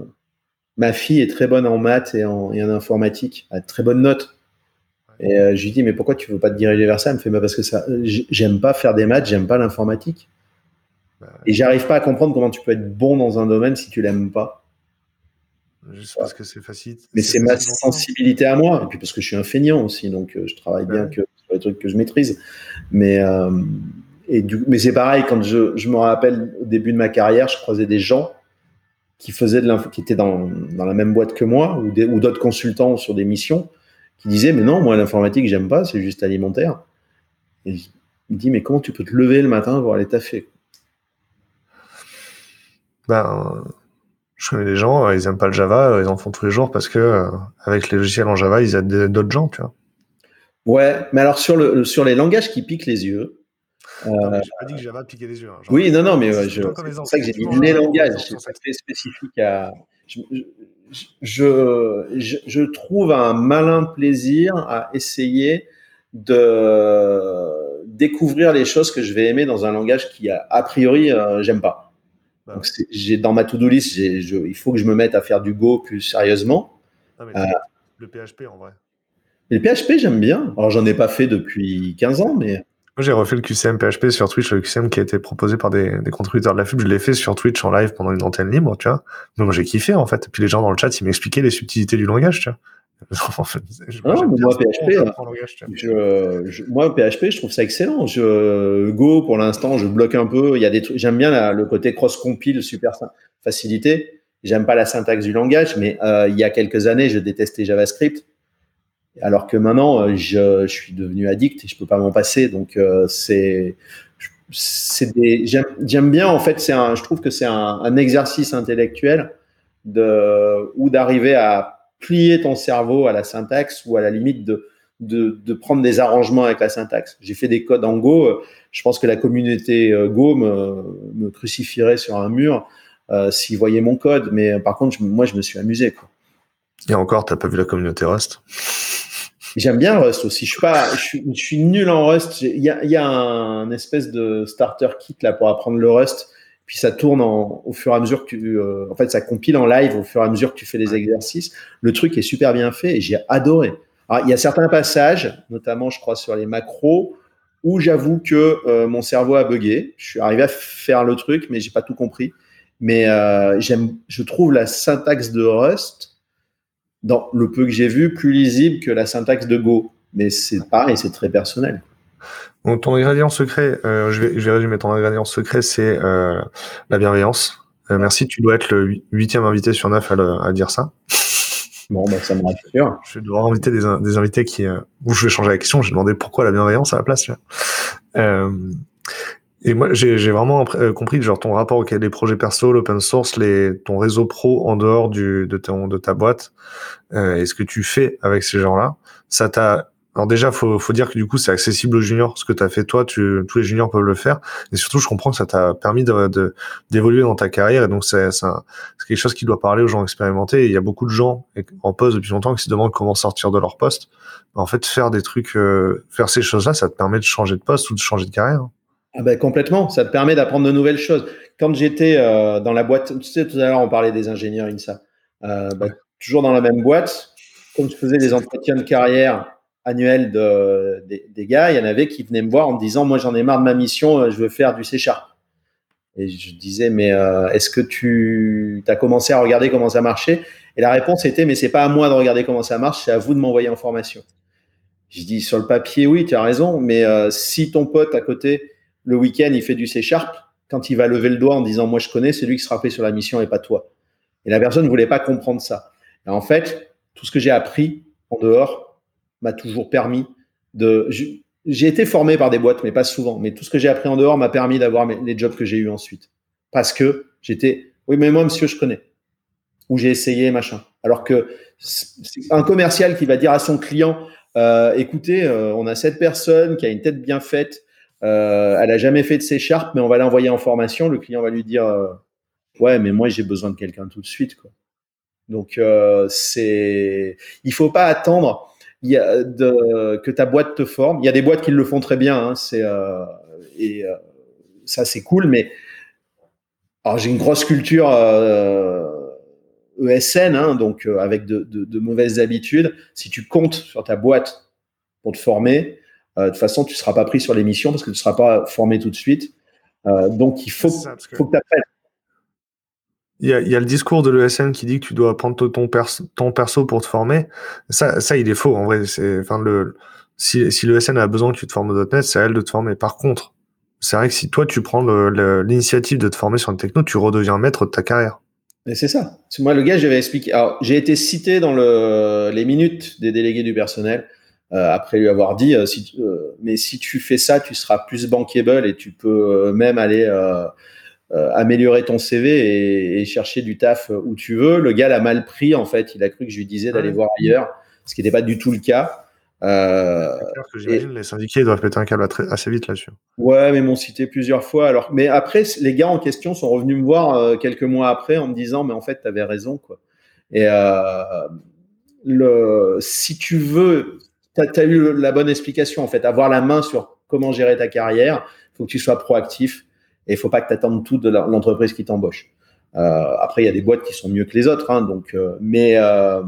ma fille est très bonne en maths et en, et en informatique, a très bonne note. Et euh, je lui dis, mais pourquoi tu veux pas te diriger vers ça? Elle me fait, parce que ça, j'aime pas faire des maths, j'aime pas l'informatique. Et j'arrive pas à comprendre comment tu peux être bon dans un domaine si tu l'aimes pas. Juste parce que c'est facile. Mais c'est ma sensibilité à moi, et puis parce que je suis un feignant aussi, donc euh, je travaille bien que sur les trucs que je maîtrise. Mais, euh, et du, mais c'est pareil, quand je, je, me rappelle au début de ma carrière, je croisais des gens qui faisaient de l'info, qui étaient dans, dans, la même boîte que moi, ou, ou d'autres consultants sur des missions, qui disait mais non moi l'informatique j'aime pas c'est juste alimentaire. Et il me dit mais comment tu peux te lever le matin pour aller taffer ben je connais des gens ils aiment pas le Java ils en font tous les jours parce que euh, avec les logiciels en Java ils aident d'autres gens tu vois. Ouais mais alors sur le sur les langages qui piquent les yeux euh, j'ai pas dit que Java piquait les yeux. Hein. oui, non, non, mais c'est ça que j'ai dit les langages. C'est très spécifique à je, je, trouve un malin plaisir à essayer de découvrir les choses que je vais aimer dans un langage qui, a, a priori, euh, j'aime pas. Bah j'ai dans ma to-do list, il faut que je me mette à faire du Go plus sérieusement. Euh, le PHP en vrai. Le PHP, j'aime bien. Alors, j'en ai pas fait depuis 15 ans, mais moi, j'ai refait le QCM PHP sur Twitch, le QCM qui a été proposé par des, des contributeurs de la FUB. Je l'ai fait sur Twitch en live pendant une antenne libre, tu vois. Donc, j'ai kiffé, en fait. Et puis, les gens dans le chat, ils m'expliquaient les subtilités du langage, tu vois. moi, PHP, je, moi, PHP, je trouve ça excellent. Je, Go, pour l'instant, je bloque un peu. Il y a des trucs, j'aime bien le côté cross-compile, super facilité. J'aime pas la syntaxe du langage, mais euh, il y a quelques années, je détestais JavaScript. Alors que maintenant, euh, je, suis devenu addict et je peux pas m'en passer. Donc euh, c'est j'aime bien en fait je trouve que c'est un, exercice intellectuel de ou d'arriver à plier ton cerveau à la syntaxe ou à la limite de prendre des arrangements avec la syntaxe. J'ai fait des codes en Go. Je pense que la communauté euh, Go me, crucifierait sur un mur euh, s'ils voyaient mon code. Mais par contre, moi, je me suis amusé. Et encore, t'as pas vu la communauté Rust? J'aime bien Rust aussi. Je suis pas, je suis, nul en Rust. Il y a, y a, un espèce de starter kit là pour apprendre le Rust. Puis ça tourne au fur et à mesure que tu, euh, en fait, ça compile en live au fur et à mesure que tu fais les exercices. Le truc est super bien fait et j'ai adoré. Alors, il y a certains passages, notamment, je crois, sur les macros, où j'avoue que euh, mon cerveau a bugué. Je suis arrivé à faire le truc, mais j'ai pas tout compris. Mais euh, j'aime, je trouve la syntaxe de Rust dans le peu que j'ai vu, plus lisible que la syntaxe de Go. Mais c'est pareil, c'est très personnel. Donc, ton ingrédient secret, euh, je, vais, je vais résumer, ton ingrédient secret, c'est euh, la bienveillance. Euh, merci, tu dois être le huitième invité sur neuf à, à dire ça. Bon, bah, ça me rassure. Je vais devoir inviter des, des invités qui, où je vais changer la question. J'ai demandé pourquoi la bienveillance à la place. Euh, et moi, j'ai vraiment euh, compris genre ton rapport avec les projets perso, l'open source, les, ton réseau pro en dehors du, de, ton, de ta boîte, euh, et ce que tu fais avec ces gens-là. Ça t'a alors déjà, faut, faut dire que du coup, c'est accessible aux juniors. Ce que tu as fait toi, tu, tous les juniors peuvent le faire. Et surtout, je comprends que ça t'a permis de, d'évoluer dans ta carrière. Et donc, c'est, quelque chose qui doit parler aux gens expérimentés. il y a beaucoup de gens en poste depuis longtemps qui se demandent comment sortir de leur poste. En fait, faire des trucs, euh, faire ces choses-là, ça te permet de changer de poste ou de changer de carrière. Ah ben, complètement, ça te permet d'apprendre de nouvelles choses. Quand j'étais euh, dans la boîte, tu sais, tout à l'heure on parlait des ingénieurs INSA, euh, bah, toujours dans la même boîte, comme je faisais des entretiens de carrière annuels de, des, gars, il y en avait qui venaient me voir en me disant Moi, j'en ai marre de ma mission, euh, je veux faire du C Et je disais Mais euh, est-ce que tu as commencé à regarder comment ça marchait? Et la réponse était Mais c'est pas à moi de regarder comment ça marche, c'est à vous de m'envoyer en formation. Je dis Sur le papier, oui, tu as raison, mais si ton pote à côté, le week-end, il fait du C Sharp, quand il va lever le doigt en disant Moi, je connais, c'est lui qui sera fait sur la mission et pas toi. Et la personne ne voulait pas comprendre ça. Et en fait, tout ce que j'ai appris en dehors m'a toujours permis de. J'ai été formé par des boîtes, mais pas souvent. Mais tout ce que j'ai appris en dehors m'a permis d'avoir les jobs que j'ai eu ensuite. Parce que j'étais. Oui, mais moi, monsieur, je connais. Ou j'ai essayé, machin. Alors que un commercial qui va dire à son client euh, écoutez, euh, on a cette personne qui a une tête bien faite, euh, elle a jamais fait de C Sharp, mais on va l'envoyer en formation. Le client va lui dire ouais, mais moi j'ai besoin de quelqu'un tout de suite, quoi. Donc euh, c'est, il faut pas attendre y a de, que ta boîte te forme. Il y a des boîtes qui le font très bien, hein, c'est euh, et euh, ça c'est cool. Mais j'ai une grosse culture ESN, hein, donc avec de, de, mauvaises habitudes. Si tu comptes sur ta boîte pour te former, de toute façon tu seras pas pris sur l'émission parce que tu seras pas formé tout de suite. donc il faut, faut que tu apprennes. Il y, a, il y, a, le discours de l'ESN qui dit que tu dois prendre ton, perso, ton perso pour te former. Ça, ça, il est faux. En vrai, c'est, enfin, le, si, si l'ESN a besoin que tu te formes au .NET, c'est à elle de te former. Par contre, c'est vrai que si toi, tu prends l'initiative de te former sur une techno, tu redeviens maître de ta carrière. Et c'est ça. Moi, le gars, j'avais expliqué. Alors, j'ai été cité dans le, les minutes des délégués du personnel euh, après lui avoir dit, euh, si, euh, mais si tu fais ça, tu seras plus bankable et tu peux même aller améliorer ton CV et, chercher du taf où tu veux. Le gars l'a mal pris, en fait. Il a cru que je lui disais d'aller voir ailleurs, ce qui n'était pas du tout le cas. Euh, que j'imagine les syndiqués doivent péter un câble assez vite là-dessus. Ouais, mais m'ont cité plusieurs fois. Alors, mais après, les gars en question sont revenus me voir euh, quelques mois après en me disant, mais en fait, tu avais raison, quoi. Et euh, le, si tu veux, as, as, eu la bonne explication, en fait, avoir la main sur comment gérer ta carrière, il faut que tu sois proactif. Et il faut pas que tu attendes tout de l'entreprise qui t'embauche. Euh, après, il y a des boîtes qui sont mieux que les autres, hein, donc, euh, mais euh,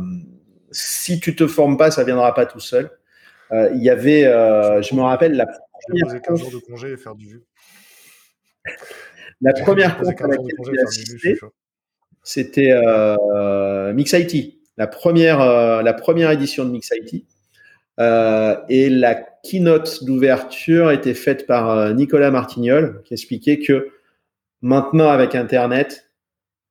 si tu te formes pas, ça viendra pas tout seul. Il y avait, je me rappelle la première. 15 jours de congé et faire du. La première conf à laquelle j'ai assisté, c'était Mix IT, la première, la première édition de Mix IT. Euh, et la keynote d'ouverture était faite par euh, Nicolas Martignol, qui expliquait que maintenant, avec Internet,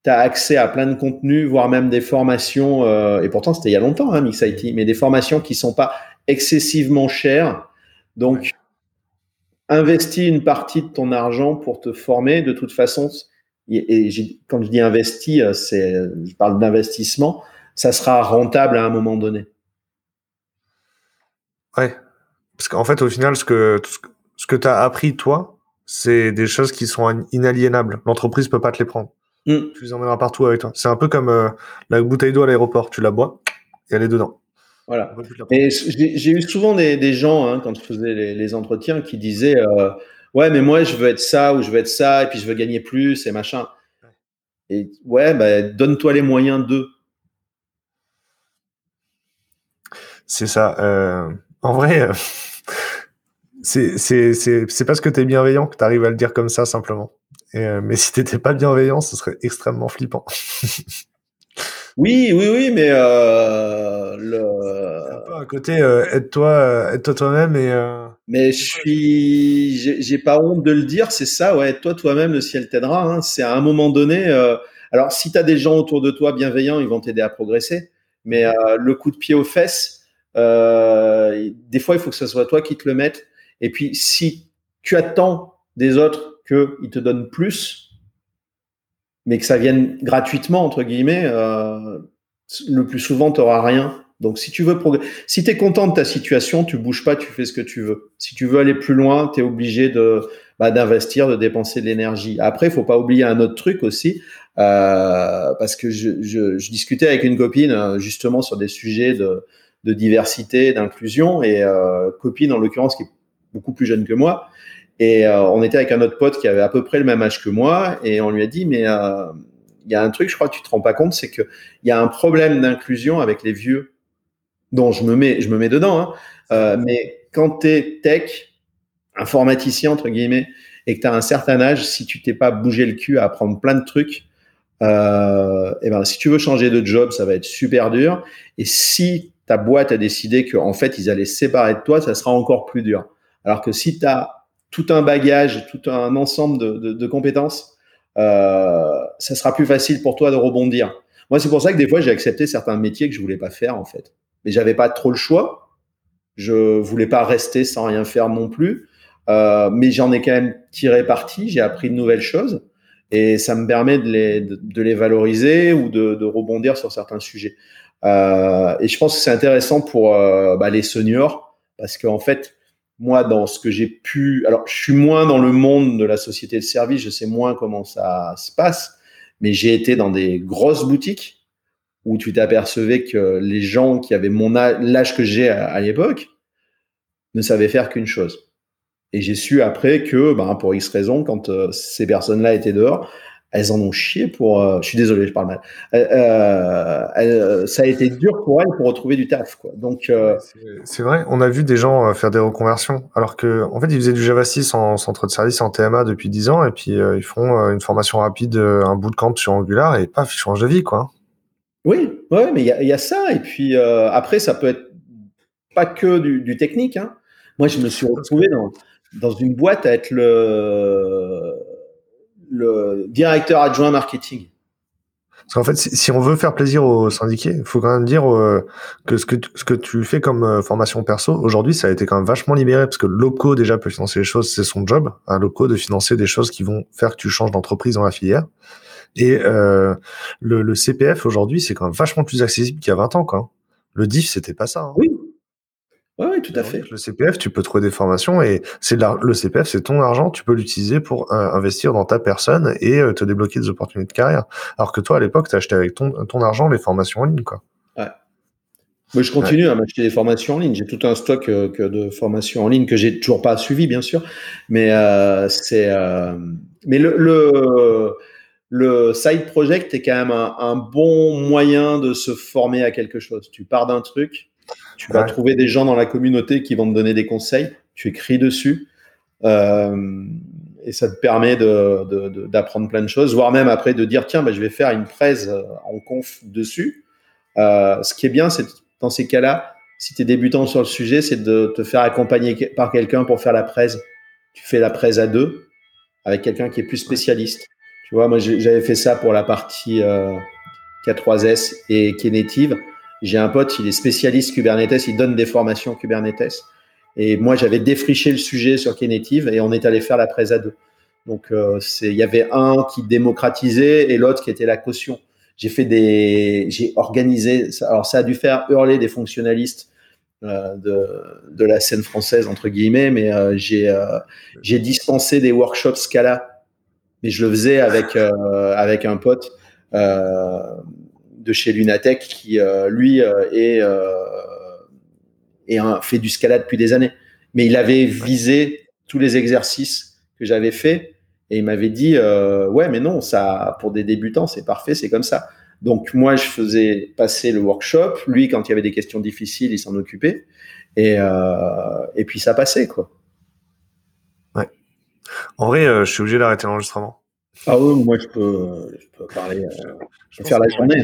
tu as accès à plein de contenus, voire même des formations, euh, et pourtant c'était il y a longtemps, hein, Mix IT, mais des formations qui sont pas excessivement chères. Donc, investis une partie de ton argent pour te former. De toute façon, et, quand je dis investi, je parle d'investissement, ça sera rentable à un moment donné. Ouais. Parce qu'en fait, au final, ce que, ce que tu as appris, toi, c'est des choses qui sont inaliénables. L'entreprise peut pas te les prendre. Mm. Tu les emmèneras partout avec toi. C'est un peu comme euh, la bouteille d'eau à l'aéroport. Tu la bois et elle est dedans. Voilà. Et j'ai eu souvent des, des gens, hein, quand je faisais les, les, entretiens, qui disaient euh, Ouais, mais moi, je veux être ça ou je veux être ça, et puis je veux gagner plus et machin. Et ouais, bah, donne-toi les moyens d'eux. C'est ça. Euh en vrai, euh, c'est parce que tu es bienveillant que tu arrives à le dire comme ça simplement. Euh, mais si t'étais pas bienveillant, ce serait extrêmement flippant. oui, oui, oui, mais euh, le... un peu à côté, euh, aide-toi, aide-toi toi-même et. Mais je suis, j'ai pas honte de le dire, c'est ça, ouais, aide-toi toi-même, le ciel t'aidera. Hein. C'est à un moment donné. alors, si tu as des gens autour de toi bienveillants, ils vont t'aider à progresser. Mais le coup de pied aux fesses, euh, des fois, il faut que ce soit toi qui te le mette. Et puis, si tu attends des autres qu'ils te donnent plus, mais que ça vienne gratuitement, entre guillemets, euh, le plus souvent, tu n'auras rien. Donc, si tu veux si tu es content de ta situation, tu bouges pas, tu fais ce que tu veux. Si tu veux aller plus loin, tu es obligé de bah, d'investir, de dépenser de l'énergie. Après, il faut pas oublier un autre truc aussi, euh, parce que je, discutais avec une copine justement sur des sujets de de diversité, d'inclusion, et euh, copine en l'occurrence qui est beaucoup plus jeune que moi. Et euh, on était avec un autre pote qui avait à peu près le même âge que moi, et on lui a dit, mais euh, il y a un truc, je crois que tu te rends pas compte, c'est qu'il y a un problème d'inclusion avec les vieux. dont je me mets, je me mets dedans. Hein. mais quand tu es tech, informaticien entre guillemets, et que tu as un certain âge, si tu t'es pas bougé le cul à apprendre plein de trucs, euh, et ben si tu veux changer de job, ça va être super dur. Et si ta boîte a décidé qu'en fait ils allaient se séparer de toi, ça sera encore plus dur. Alors que si tu as tout un bagage, tout un ensemble de, compétences, euh, ça sera plus facile pour toi de rebondir. Moi, c'est pour ça que des fois j'ai accepté certains métiers que je voulais pas faire en fait, mais j'avais pas trop le choix. Je voulais pas rester sans rien faire non plus, euh, mais j'en ai quand même tiré parti. J'ai appris de nouvelles choses et ça me permet de les, valoriser ou de, rebondir sur certains sujets. Euh, et je pense que c'est intéressant pour euh, bah, les seniors parce qu'en fait, moi, dans ce que j'ai pu, alors je suis moins dans le monde de la société de service, je sais moins comment ça se passe, mais j'ai été dans des grosses boutiques où tu t'apercevais que les gens qui avaient mon l'âge que j'ai à, l'époque ne savaient faire qu'une chose, et j'ai su après que, ben, pour X raisons, quand euh, ces personnes-là étaient dehors, elles en ont chié pour. Euh, je suis désolé, je parle mal. Euh, ça a été dur pour elles pour retrouver du taf, quoi. Donc. C'est vrai. On a vu des gens faire des reconversions, alors que en fait ils faisaient du Java 6 en centre de service en TMA depuis 10 ans, et puis ils font une formation rapide, un bootcamp sur Angular, et paf, ils changent de vie, quoi. Oui, ouais, mais il y, y a, ça, et puis après ça peut être pas que du, du technique. Hein. Moi, je me suis retrouvé dans dans une boîte à être le, le directeur adjoint marketing. Parce qu'en fait, si, on veut faire plaisir aux syndiqués, il faut quand même dire euh, que ce que, ce que tu fais comme euh, formation perso, aujourd'hui, ça a été quand même vachement libéré, parce que Loco déjà peut financer les choses, c'est son job, un hein, Loco, de financer des choses qui vont faire que tu changes d'entreprise dans la filière. Et euh, le, le, CPF aujourd'hui, c'est quand même vachement plus accessible qu'il y a 20 ans. Quoi. Le DIF, c'était pas ça. Hein. Oui, oui, tout à fait. Le CPF, tu peux trouver des formations et c'est le CPF, c'est ton argent, tu peux l'utiliser pour euh, investir dans ta personne et euh, te débloquer des opportunités de carrière. Alors que toi, à l'époque, tu acheté avec ton, ton argent les formations en ligne, quoi. Ouais. Mais je continue à m'acheter des formations en ligne. J'ai tout un stock euh, que de formations en ligne que j'ai toujours pas suivi, bien sûr. Mais c'est, mais le, le, le, side project est quand même un, un bon moyen de se former à quelque chose. Tu pars d'un truc tu vas trouver des gens dans la communauté qui vont te donner des conseils. Tu écris dessus. Euh, et ça te permet d'apprendre plein de choses, voire même après de dire tiens, bah, je vais faire une presse euh, en conf dessus. Euh, ce qui est bien, c'est dans ces cas-là, si tu es débutant sur le sujet, c'est de te faire accompagner par quelqu'un pour faire la presse. Tu fais la presse à deux avec quelqu'un qui est plus spécialiste. Tu vois, moi j'avais fait ça pour la partie K3S et Knative. J'ai un pote, il est spécialiste Kubernetes, il donne des formations Kubernetes. Et moi, j'avais défriché le sujet sur Knative et on est allé faire la presse à deux. Donc, euh, il y avait un qui démocratisait et l'autre qui était la caution. J'ai fait des, j'ai organisé. Alors, ça a dû faire hurler des fonctionnalistes euh, de, la scène française entre guillemets, mais euh, j'ai dispensé des workshops Scala, mais je le faisais avec un pote de chez Lunatech qui, euh, lui, euh, est, et euh, fait du Scala depuis des années. Mais il avait visé tous les exercices que j'avais fait et il m'avait dit ouais mais non ça pour des débutants c'est parfait c'est comme ça. Donc moi je faisais passer le workshop. Lui quand il y avait des questions difficiles il s'en occupait. Et et puis ça passait quoi. Ouais. En vrai je suis obligé d'arrêter l'enregistrement. Ah oui moi je peux je peux parler je peux faire la journée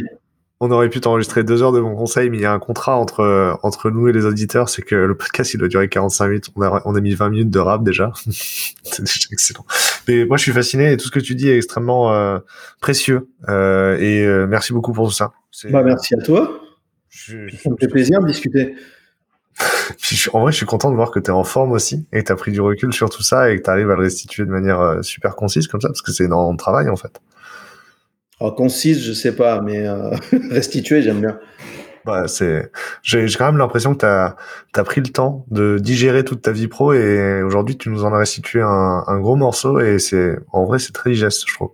on aurait pu t'enregistrer deux heures de mon conseil, mais il y a un contrat entre, entre nous et les auditeurs, c'est que le podcast, il doit durer 45 minutes. On a, on a mis 20 minutes de rap déjà. c'est déjà excellent. Mais moi, je suis fasciné et tout ce que tu dis est extrêmement euh, précieux. Euh, et euh, merci beaucoup pour tout ça. Bah, merci à toi. Je, ça me fait plaisir de discuter. en vrai, je suis content de voir que tu es en forme aussi et que tu as pris du recul sur tout ça et que tu arrives à le restituer de manière super concise comme ça, parce que c'est énormément de travail en fait. Alors, concise, je sais pas, mais euh, restituer, j'aime bien. Bah, c'est, j'ai, quand même l'impression que tu as, pris le temps de digérer toute ta vie pro et aujourd'hui tu nous en as restitué un, un gros morceau et c'est, en vrai, c'est très digeste, je trouve.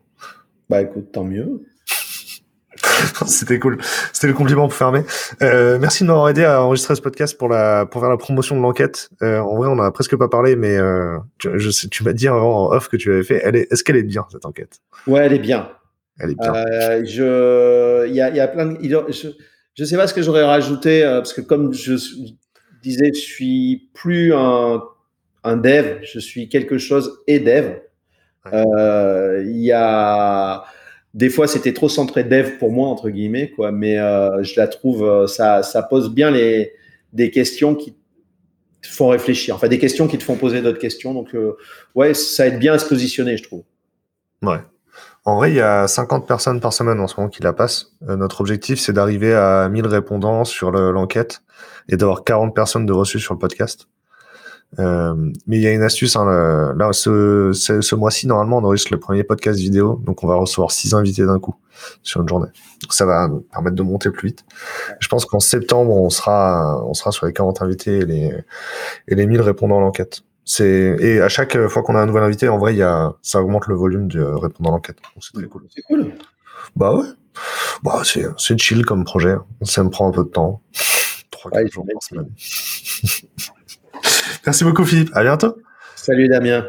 Bah, écoute, tant mieux. C'était cool. C'était le compliment pour fermer. Euh, merci de m'avoir aidé à enregistrer ce podcast pour la pour faire la promotion de l'enquête. Euh, en vrai, on en a presque pas parlé, mais euh, tu, je sais, tu m'as dit avant en off que tu avais fait. Elle est, est-ce qu'elle est bien cette enquête? Ouais, elle est bien. Elle est bien. Euh, je, il y a, y a, plein de, je, je sais pas ce que j'aurais rajouté, parce que comme je disais, je suis plus un, un dev, je suis quelque chose et dev. Il y a des fois c'était trop centré dev pour moi entre guillemets quoi mais euh, je la trouve euh, ça ça pose bien les des questions qui te font réfléchir. Enfin des questions qui te font poser d'autres questions. Donc euh, ouais ça aide bien à se positionner je trouve. Ouais en vrai il y a 50 personnes par semaine en ce moment qui la passent notre objectif c'est d'arriver à 1000 répondants sur l'enquête et d'avoir 40 personnes de reçus sur le podcast euh, mais il y a une astuce. Hein, là, ce, ce, mois-ci, normalement, on enregistre le premier podcast vidéo, donc on va recevoir six invités d'un coup sur une journée. ça va nous permettre de monter plus vite. Je pense qu'en septembre, on sera, on sera sur les 40 invités et les, et les 1000 répondants à l'enquête. C'est et à chaque fois qu'on a un nouvel invité, en vrai, il y a, ça augmente le volume de répondant à l'enquête. C'est très cool. C'est cool. Bah ouais. Bah c'est, c'est chill comme projet. Ça me prend un peu de temps. Trois, jours par semaine. Merci beaucoup, Philippe. À bientôt. Salut, Damien.